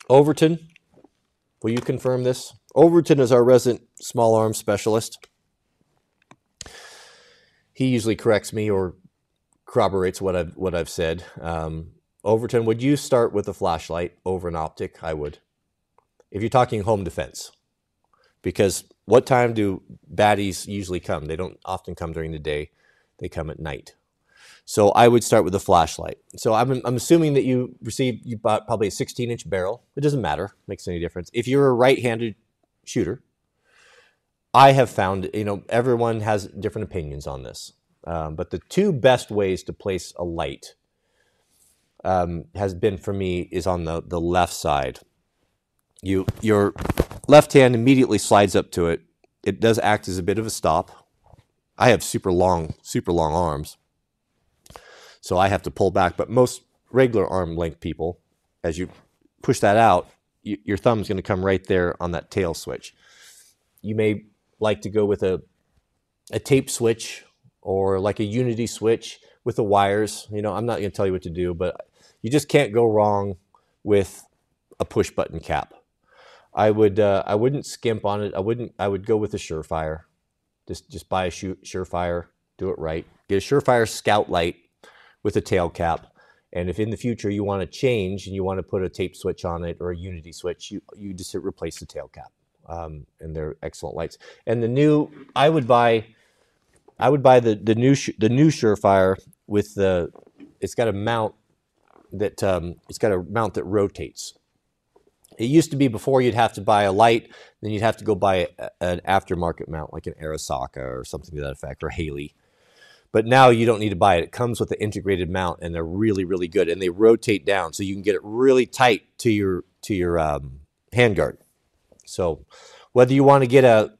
Overton, will you confirm this? Overton is our resident small arms specialist. he usually corrects me or corroborates what I've what I've said. Um, Overton, would you start with a flashlight over an optic? I would. If you're talking home defense, because what time do baddies usually come? They don't often come during the day; they come at night. So I would start with a flashlight. So I'm, I'm assuming that you received you bought probably a 16 inch barrel. It doesn't matter, makes any difference. If you're a right-handed shooter, I have found you know everyone has different opinions on this, um, but the two best ways to place a light um, has been for me is on the the left side. You your left hand immediately slides up to it. It does act as a bit of a stop. I have super long, super long arms so I have to pull back. But most regular arm length people, as you push that out, you, your thumb's going to come right there on that tail switch. You may like to go with a a tape switch or like a unity switch with the wires. You know, I'm not going to tell you what to do, but you just can't go wrong with a push button cap. I would uh, I wouldn't skimp on it. I wouldn't I would go with a Surefire. Just just buy a Surefire, do it right. Get a Surefire Scout Light with a tail cap. And if in the future you want to change and you want to put a tape switch on it or a unity switch, you, you just replace the tail cap. Um, and they're excellent lights. And the new, I would buy, I would buy the the new the new Surefire with the, it's got a mount that um, it's got a mount that rotates. It used to be before you'd have to buy a light, then you'd have to go buy a, an aftermarket mount like an Arisaka or something to that effect or Haley. But now you don't need to buy it. It comes with the integrated mount, and they're really, really good. And they rotate down, so you can get it really tight to your to your um, handguard. So, whether you want to get a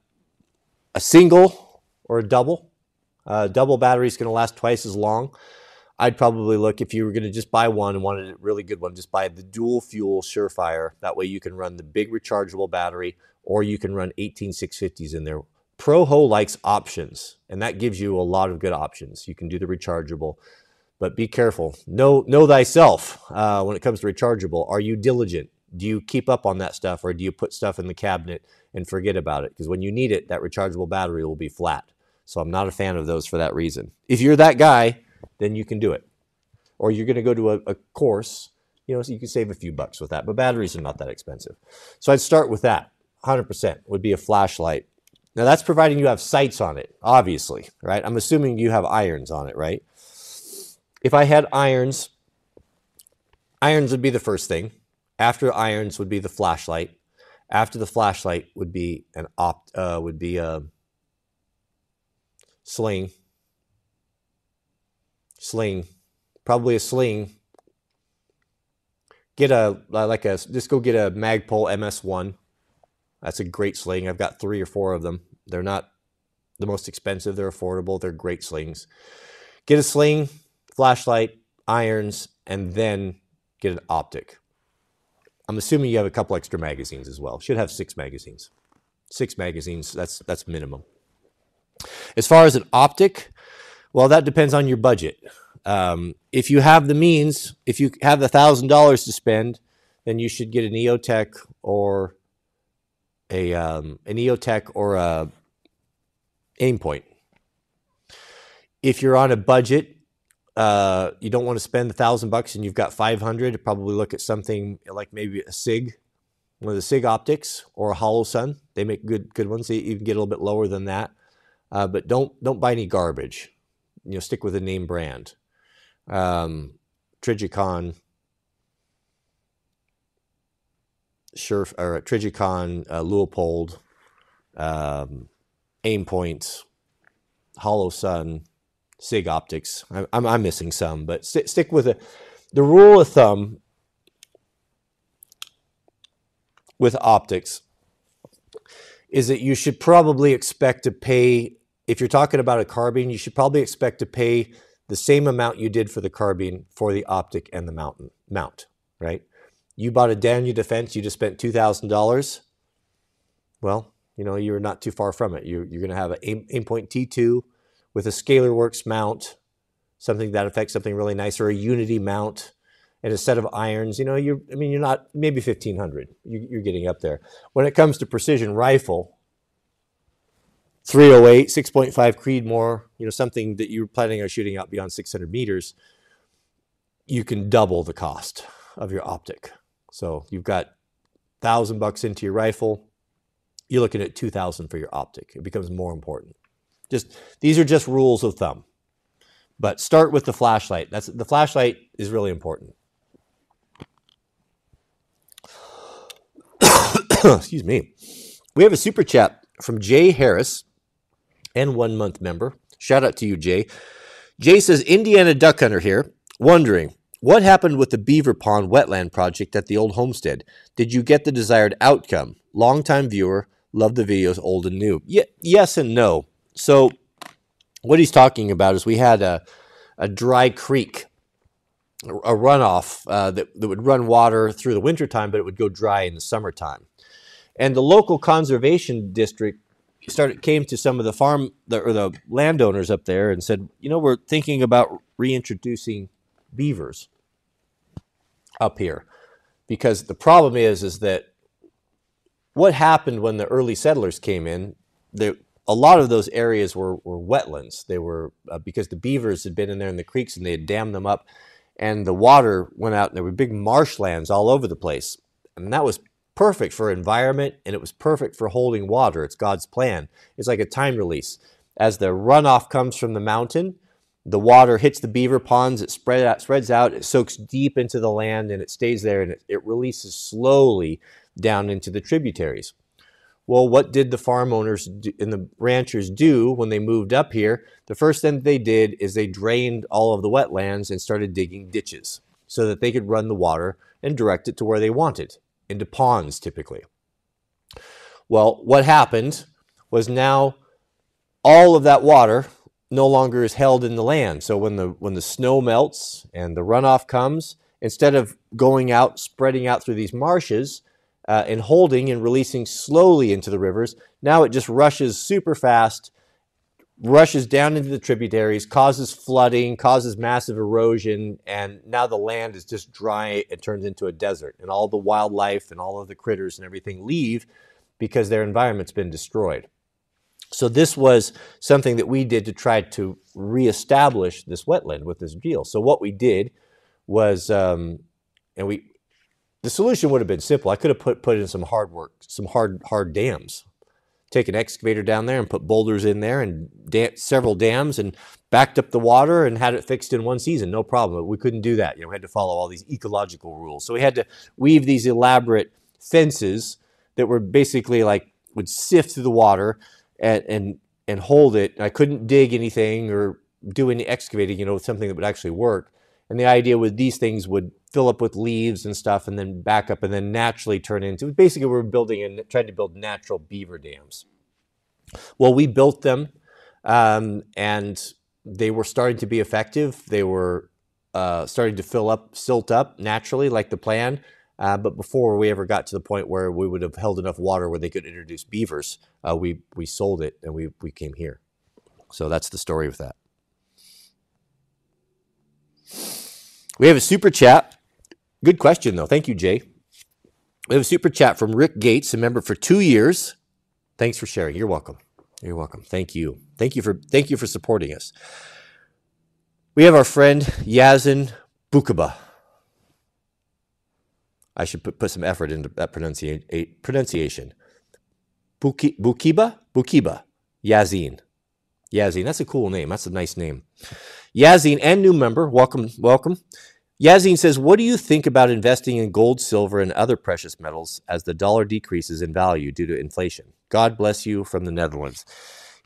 a single or a double, uh, double battery is going to last twice as long. I'd probably look if you were going to just buy one and wanted a really good one, just buy the dual fuel Surefire. That way you can run the big rechargeable battery, or you can run 18650s in there Proho likes options, and that gives you a lot of good options. You can do the rechargeable, but be careful. Know know thyself uh, when it comes to rechargeable. Are you diligent? Do you keep up on that stuff, or do you put stuff in the cabinet and forget about it? Because when you need it, that rechargeable battery will be flat. So I'm not a fan of those for that reason. If you're that guy, then you can do it. Or you're going to go to a, a course, you know, so you can save a few bucks with that. But batteries are not that expensive. So I'd start with that. 100% would be a flashlight now that's providing you have sights on it, obviously, right? I'm assuming you have irons on it, right? If I had irons, irons would be the first thing. After irons would be the flashlight. After the flashlight would be an opt uh, would be a sling. Sling, probably a sling. Get a like a just go get a Magpul MS1 that's a great sling. I've got three or four of them. They're not the most expensive, they're affordable, they're great slings. Get a sling, flashlight, irons, and then get an optic. I'm assuming you have a couple extra magazines as well. Should have six magazines. Six magazines, that's that's minimum. As far as an optic, well, that depends on your budget. Um, if you have the means, if you have the thousand dollars to spend, then you should get an EOTech or a um, an EOTech or a Aimpoint. If you're on a budget, uh, you don't want to spend a thousand bucks and you've got 500, probably look at something like maybe a Sig, one of the Sig optics or a Holosun. They make good good ones. You can get a little bit lower than that, uh, but don't don't buy any garbage. You know, stick with a name brand. Um, Trijicon, sure or Trijicon, uh, Leupold, um, Aimpoint, Holosun, Sig Optics. I, I'm, I'm missing some, but st- stick with it. The rule of thumb with optics is that you should probably expect to pay, if you're talking about a carbine, you should probably expect to pay the same amount you did for the carbine for the optic and the mountain, mount, right? You bought a Daniel Defense, you just spent $2,000. Well, you know, you're not too far from it. You're, you're going to have an Aimpoint T2 with a ScalarWorks mount, something that affects something really nice, or a Unity mount and a set of irons. You know, you're, I mean, you're not, maybe 1500 you, you're getting up there. When it comes to precision rifle, 308, 6.5 Creedmoor, you know, something that you're planning on shooting out beyond 600 meters, you can double the cost of your optic. So you've got thousand bucks into your rifle, you're looking at 2000 for your optic. It becomes more important. Just these are just rules of thumb. But start with the flashlight. That's the flashlight is really important. Excuse me. We have a super chat from Jay Harris and one month member. Shout out to you, Jay. Jay says, Indiana duck hunter here, wondering what happened with the Beaver Pond wetland project at the old homestead? Did you get the desired outcome? Longtime viewer, love the videos, old and new. Yes and no. So, what he's talking about is we had a, a dry creek, a runoff uh, that, that would run water through the wintertime, but it would go dry in the summertime. And the local conservation district started came to some of the farm the, or the landowners up there and said, you know, we're thinking about reintroducing beavers up here because the problem is is that what happened when the early settlers came in they, a lot of those areas were, were wetlands they were uh, because the beavers had been in there in the creeks and they had dammed them up and the water went out and there were big marshlands all over the place and that was perfect for environment and it was perfect for holding water. It's God's plan. It's like a time release. As the runoff comes from the mountain, the water hits the beaver ponds, it spread out, spreads out, it soaks deep into the land and it stays there and it, it releases slowly down into the tributaries. Well, what did the farm owners do, and the ranchers do when they moved up here? The first thing they did is they drained all of the wetlands and started digging ditches so that they could run the water and direct it to where they wanted into ponds typically. Well, what happened was now all of that water no longer is held in the land. So when the when the snow melts and the runoff comes, instead of going out, spreading out through these marshes uh, and holding and releasing slowly into the rivers, now it just rushes super fast rushes down into the tributaries, causes flooding, causes massive erosion, and now the land is just dry. It turns into a desert, and all the wildlife and all of the critters and everything leave because their environment's been destroyed. So this was something that we did to try to reestablish this wetland with this deal. So what we did was, um, and we, the solution would have been simple. I could have put put in some hard work, some hard hard dams take an excavator down there and put boulders in there and da- several dams and backed up the water and had it fixed in one season, no problem. But we couldn't do that. You know, we had to follow all these ecological rules. So we had to weave these elaborate fences that were basically like would sift through the water and and and hold it. I couldn't dig anything or do any excavating, you know, something that would actually work. And the idea with these things would fill up with leaves and stuff and then back up and then naturally turn into basically we're building and trying to build natural beaver dams. Well, we built them um, and they were starting to be effective. They were uh, starting to fill up, silt up naturally, like the plan. Uh, but before we ever got to the point where we would have held enough water where they could introduce beavers, uh, we we sold it and we we came here. So that's the story with that. We have a super chat. Good question, though. Thank you, Jay. We have a super chat from Rick Gates, a member for two years. Thanks for sharing. You're welcome. You're welcome. Thank you. Thank you for thank you for supporting us. We have our friend Yazin Bukaba. I should put, put some effort into that pronunciation. pronunciation. Buki, Bukiba? Bukiba. Yazin. Yazin. That's a cool name. That's a nice name. Yazin and new member, welcome, welcome. Yazin says, What do you think about investing in gold, silver, and other precious metals as the dollar decreases in value due to inflation? God bless you from the Netherlands.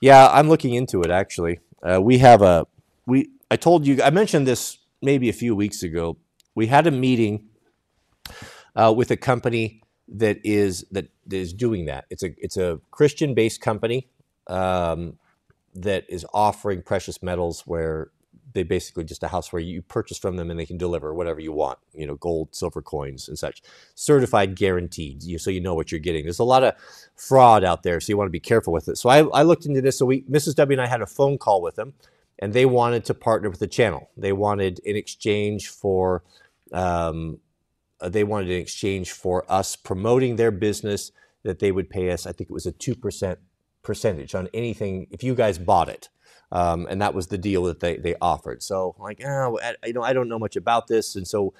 Yeah, I'm looking into it actually. Uh, we have a, we, I told you, I mentioned this maybe a few weeks ago. We had a meeting uh, with a company that is that is doing that. It's a it's a Christian based company um, that is offering precious metals where they basically just a house where you purchase from them and they can deliver whatever you want, you know, gold, silver coins and such. Certified guaranteed, you, so you know what you're getting. There's a lot of fraud out there, so you want to be careful with it. So I, I looked into this. So we, Mrs. W and I had a phone call with them, and they wanted to partner with the channel. They wanted in exchange for, um, uh, they wanted in exchange for us promoting their business that they would pay us. I think it was a two percent percentage on anything if you guys bought it. Um, and that was the deal that they, they offered. So like, oh, I, you know, I don't know much about this, and so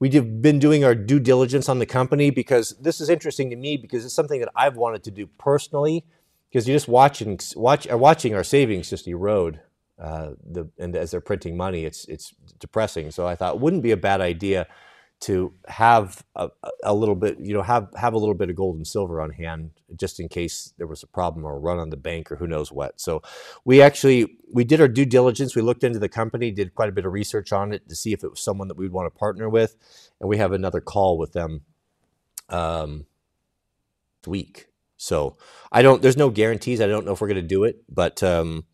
we've been doing our due diligence on the company because this is interesting to me because it's something that I've wanted to do personally. Because you're just watching watch are watching our savings just erode. Uh, the and as they're printing money, it's it's depressing. So I thought it wouldn't be a bad idea to have a, a, little bit, you know, have have a little bit of gold and silver on hand just in case there was a problem or a run on the bank or who knows what. So we actually we did our due diligence. We looked into the company, did quite a bit of research on it to see if it was someone that we'd want to partner with, and we have another call with them um, week. So I don't. There's no guarantees. I don't know if we're going to do it, but um,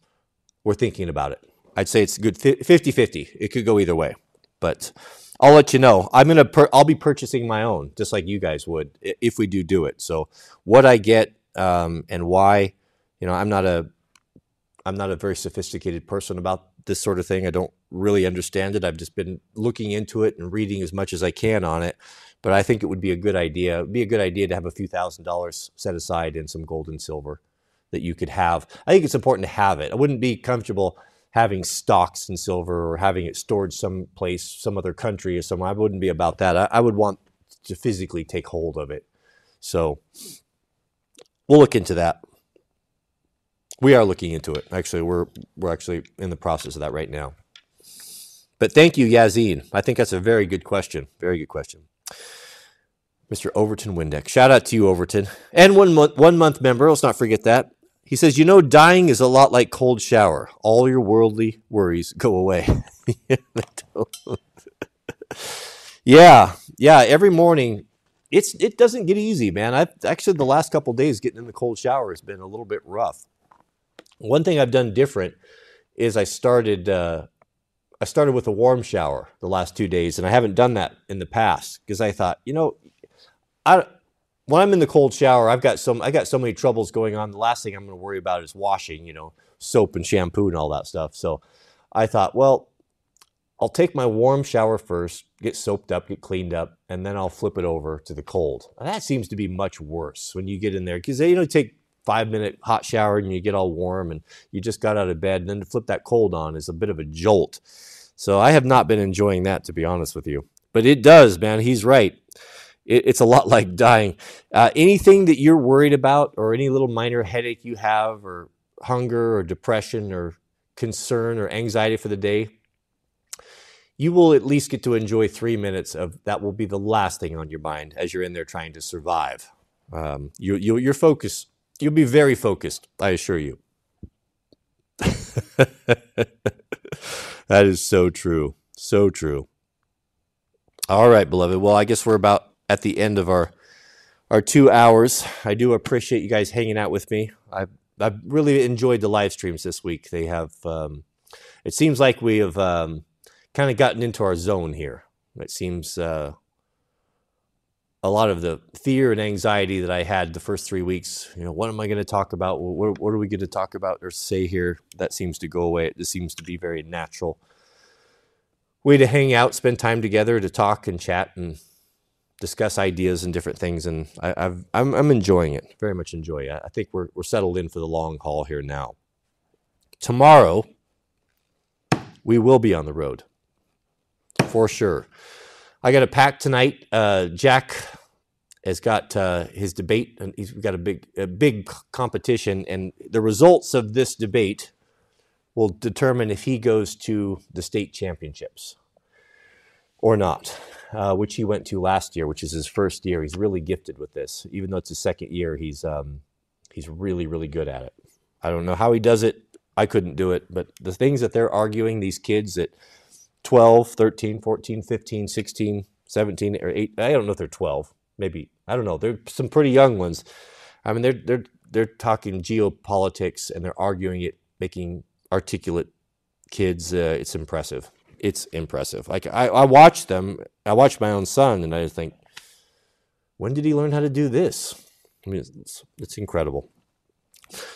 we're thinking about it. I'd say it's good 50-50. It could go either way, but I'll let you know. I'm gonna I'll be purchasing my own, just like you guys would, if we do do it. So what I get um, and why, you know, I'm not a I'm not a very sophisticated person about this sort of thing. I don't really understand it. I've just been looking into it and reading as much as I can on it. But I think it would be a good idea. It'd be a good idea to have a few thousand dollars set aside in some gold and silver that you could have. I think it's important to have it. I wouldn't be comfortable having stocks in silver or having it stored someplace, some other country or somewhere. I wouldn't be about that. I, I would want to physically take hold of it. So we'll look into that. We are looking into it. Actually, we're we're actually in the process of that right now. But thank you, Yazin. I think that's a very good question. Very good question. Mr. Overton Windex. Shout out to you, Overton. And one month one month member, let's not forget that. He says, You know, dying is a lot like cold shower. All your worldly worries go away. yeah, yeah. Every morning, it's it doesn't get easy, man. I've actually the last couple days getting in the cold shower has been a little bit rough. One thing I've done different is I started uh, I started with a warm shower the last two days, and I haven't done that in the past because I thought, you know, I when I'm in the cold shower, I've got some I got so many troubles going on. The last thing I'm going to worry about is washing, you know, soap and shampoo and all that stuff. So I thought, well, I'll take my warm shower first, get soaped up, get cleaned up, and then I'll flip it over to the cold. And that seems to be much worse when you get in there because you know take five minute hot shower and you get all warm and you just got out of bed and then to flip that cold on is a bit of a jolt. So I have not been enjoying that to be honest with you. But it does, man. He's right it, it's a lot like dying. Uh, anything that you're worried about, or any little minor headache you have, or hunger, or depression, or concern, or anxiety for the day, you will at least get to enjoy three minutes of that. Will be the last thing on your mind as you're in there trying to survive. Um, you, you, you're focused. You'll be very focused. I assure you. that is so true. So true. All right, beloved. Well, I guess we're about at the end of our our two hours. I do appreciate you guys hanging out with me. I've I've really enjoyed the live streams this week. They have. Um, it seems like we have um, kind of gotten into our zone here. It seems uh, a lot of the fear and anxiety that I had the first three weeks. You know, what am I going to talk about? What, what are we going to talk about or say here? That seems to go away. It just seems to be very natural way to hang out, spend time together, to talk and chat and discuss ideas and different things. And I, have I'm, I'm enjoying it, very much enjoy it. I think we're, we're settled in for the long haul here now. Tomorrow, we will be on the road for sure. I got a pack tonight. Uh, Jack has got uh, his debate, and he's got a big, a big competition, and the results of this debate will determine if he goes to the state championships or not uh, which he went to last year, which is his first year. He's really gifted with this. Even though it's his second year, he's um, he's really really good at it. I don't know how he does it. I couldn't do it, but the things that they're arguing, these kids at 12, 13, 14, 15, 16, 17, or 8, I don't know if they're 12. Maybe, I don't know. They're some pretty young ones. I mean, they're, they're, they're talking geopolitics and they're arguing it, making articulate kids. Uh, it's impressive it's impressive. Like I, I watch them, I watch my own son, and I think, when did he learn how to do this? I mean, it's, it's incredible.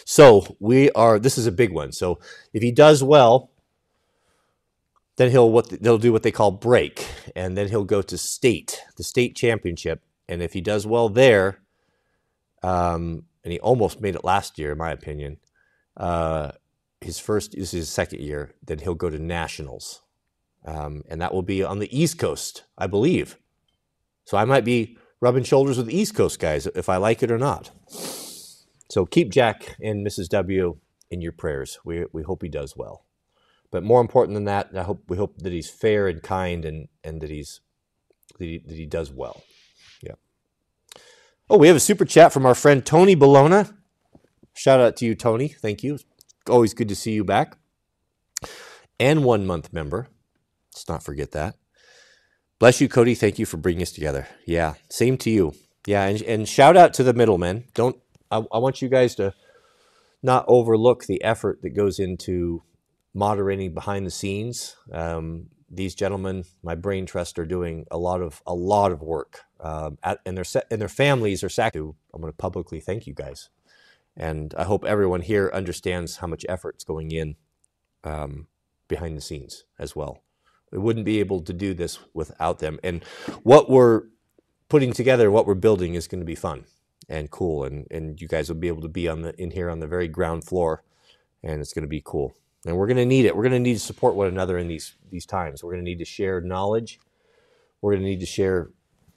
So we are. This is a big one. So if he does well, then he'll what they'll do what they call break, and then he'll go to state, the state championship, and if he does well there, um, and he almost made it last year, in my opinion. Uh, his first this is his second year. Then he'll go to nationals, um, and that will be on the East Coast, I believe. So I might be rubbing shoulders with the East Coast guys if I like it or not. So keep Jack and Mrs. W in your prayers. We we hope he does well. But more important than that, I hope we hope that he's fair and kind and and that he's that he, that he does well. Yeah. Oh, we have a super chat from our friend Tony Bologna. Shout out to you, Tony. Thank you. Always good to see you back. And one month member. Let's not forget that. Bless you, Cody. Thank you for bringing us together. Yeah, same to you. Yeah, and, and shout out to the middlemen. Don't I, I want you guys to not overlook the effort that goes into moderating behind the scenes. Um, these gentlemen, my brain trust, are doing a lot of a lot of work, um, at, and their and their families are sacked. I'm going to publicly thank you guys, and I hope everyone here understands how much effort's going in um, behind the scenes as well. We wouldn't be able to do this without them. And what we're putting together, what we're building, is going to be fun and cool, and and you guys will be able to be on the in here on the very ground floor, and it's going to be cool and we're going to need it. We're going to need to support one another in these these times. We're going to need to share knowledge. We're going to need to share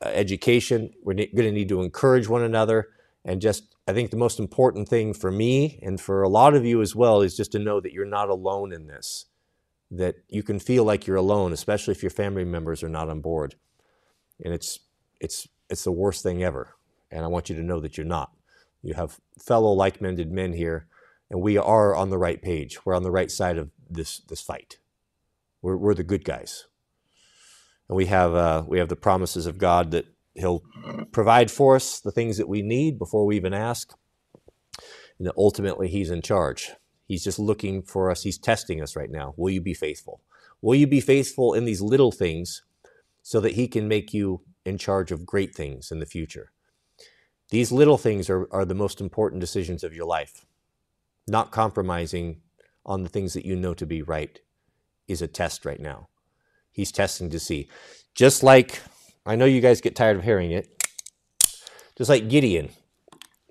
uh, education. We're ne- going to need to encourage one another. And just, I think the most important thing for me and for a lot of you as well is just to know that you're not alone in this. That you can feel like you're alone, especially if your family members are not on board. And it's it's it's the worst thing ever. And I want you to know that you're not. You have fellow like-minded men here and we are on the right page. We're on the right side of this this fight. We're, we're the good guys, and we have uh, we have the promises of God that He'll provide for us the things that we need before we even ask, and that ultimately He's in charge. He's just looking for us. He's testing us right now. Will you be faithful? Will you be faithful in these little things, so that He can make you in charge of great things in the future? These little things are, are the most important decisions of your life not compromising on the things that you know to be right is a test right now. He's testing to see. Just like, I know you guys get tired of hearing it, just like Gideon.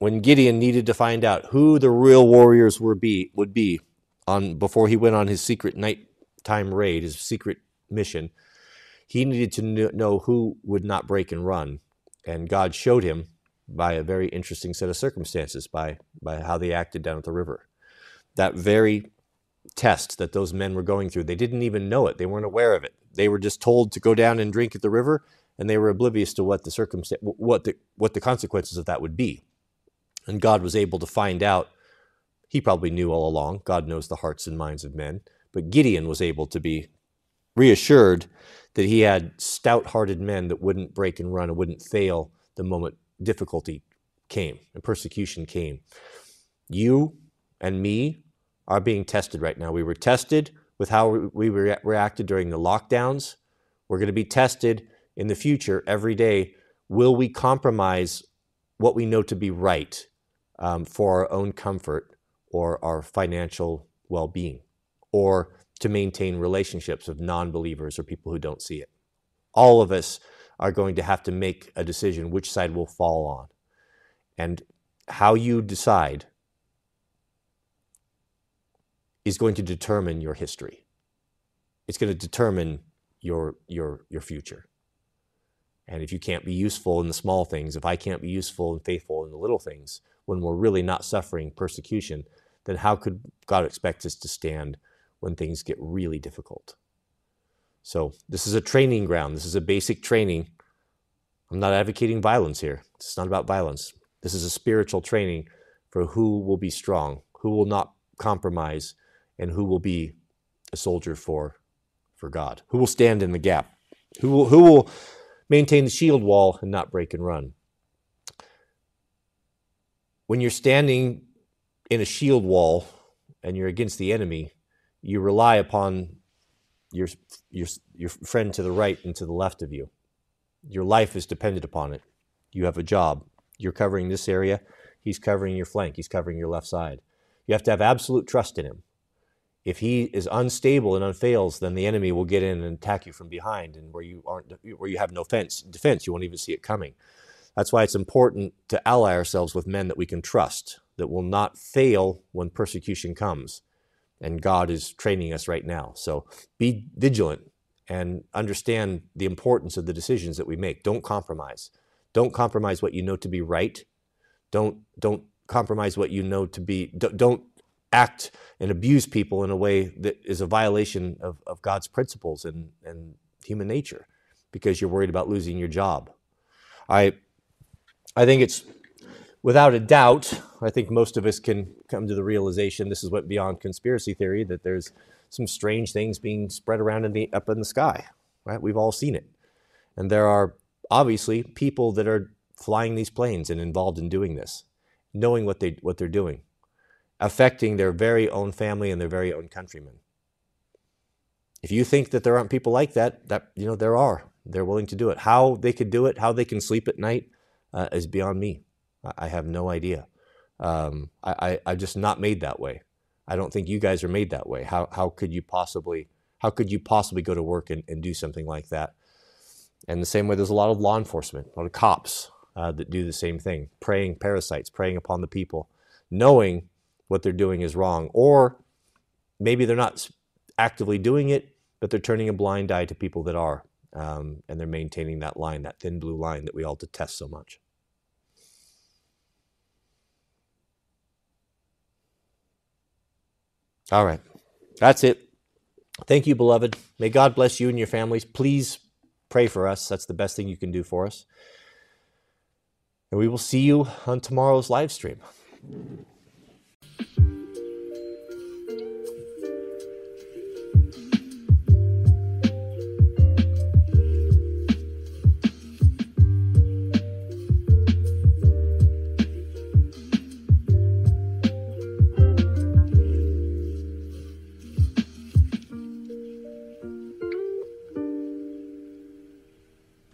When Gideon needed to find out who the real warriors were be, would be on before he went on his secret nighttime raid, his secret mission, he needed to know who would not break and run. And God showed him by a very interesting set of circumstances by, by how they acted down at the river. That very test that those men were going through, they didn't even know it. They weren't aware of it. They were just told to go down and drink at the river, and they were oblivious to what the circumstance, what the, what the consequences of that would be. And God was able to find out. He probably knew all along. God knows the hearts and minds of men. But Gideon was able to be reassured that he had stout hearted men that wouldn't break and run and wouldn't fail the moment difficulty came and persecution came. You and me are being tested right now. We were tested with how we re- reacted during the lockdowns. We're going to be tested in the future every day. Will we compromise what we know to be right um, for our own comfort or our financial well being or to maintain relationships of non believers or people who don't see it? All of us are going to have to make a decision which side we'll fall on. And how you decide is going to determine your history. It's going to determine your your your future. And if you can't be useful in the small things, if I can't be useful and faithful in the little things, when we're really not suffering persecution, then how could God expect us to stand when things get really difficult? So this is a training ground. This is a basic training. I'm not advocating violence here. It's not about violence. This is a spiritual training for who will be strong, who will not compromise, and who will be a soldier for, for God, who will stand in the gap, who will, who will maintain the shield wall and not break and run. When you're standing in a shield wall and you're against the enemy, you rely upon your, your, your friend to the right and to the left of you. Your life is dependent upon it. You have a job. You're covering this area. He's covering your flank. He's covering your left side. You have to have absolute trust in him. If he is unstable and unfails, then the enemy will get in and attack you from behind, and where you aren't, where you have no fence, defense, you won't even see it coming. That's why it's important to ally ourselves with men that we can trust, that will not fail when persecution comes. And God is training us right now. So be vigilant and understand the importance of the decisions that we make. Don't compromise. Don't compromise what you know to be right. Don't don't compromise what you know to be. Don't, act and abuse people in a way that is a violation of, of God's principles and, and human nature because you're worried about losing your job. I I think it's without a doubt, I think most of us can come to the realization this is what beyond conspiracy theory that there's some strange things being spread around in the up in the sky. Right? We've all seen it. And there are obviously people that are flying these planes and involved in doing this, knowing what they what they're doing, affecting their very own family and their very own countrymen. If you think that there aren't people like that, that you know there are. They're willing to do it. How they could do it, how they can sleep at night, uh, is beyond me. I, have no idea. Um, I, I, I'm just not made that way. I don't think you guys are made that way. How, how could you possibly how could you possibly go to work and, and do something like that? And the same way, there's a lot of law enforcement, a lot of cops uh, that do the same thing, preying parasites, preying upon the people, knowing what they're doing is wrong, or maybe they're not actively doing it, but they're turning a blind eye to people that are um, and they're maintaining that line, that thin blue line that we all detest so much. All right, that's it. Thank you, beloved. May God bless you and your families. Please pray for us. That's the best thing you can do for us. And we will see you on tomorrow's live stream.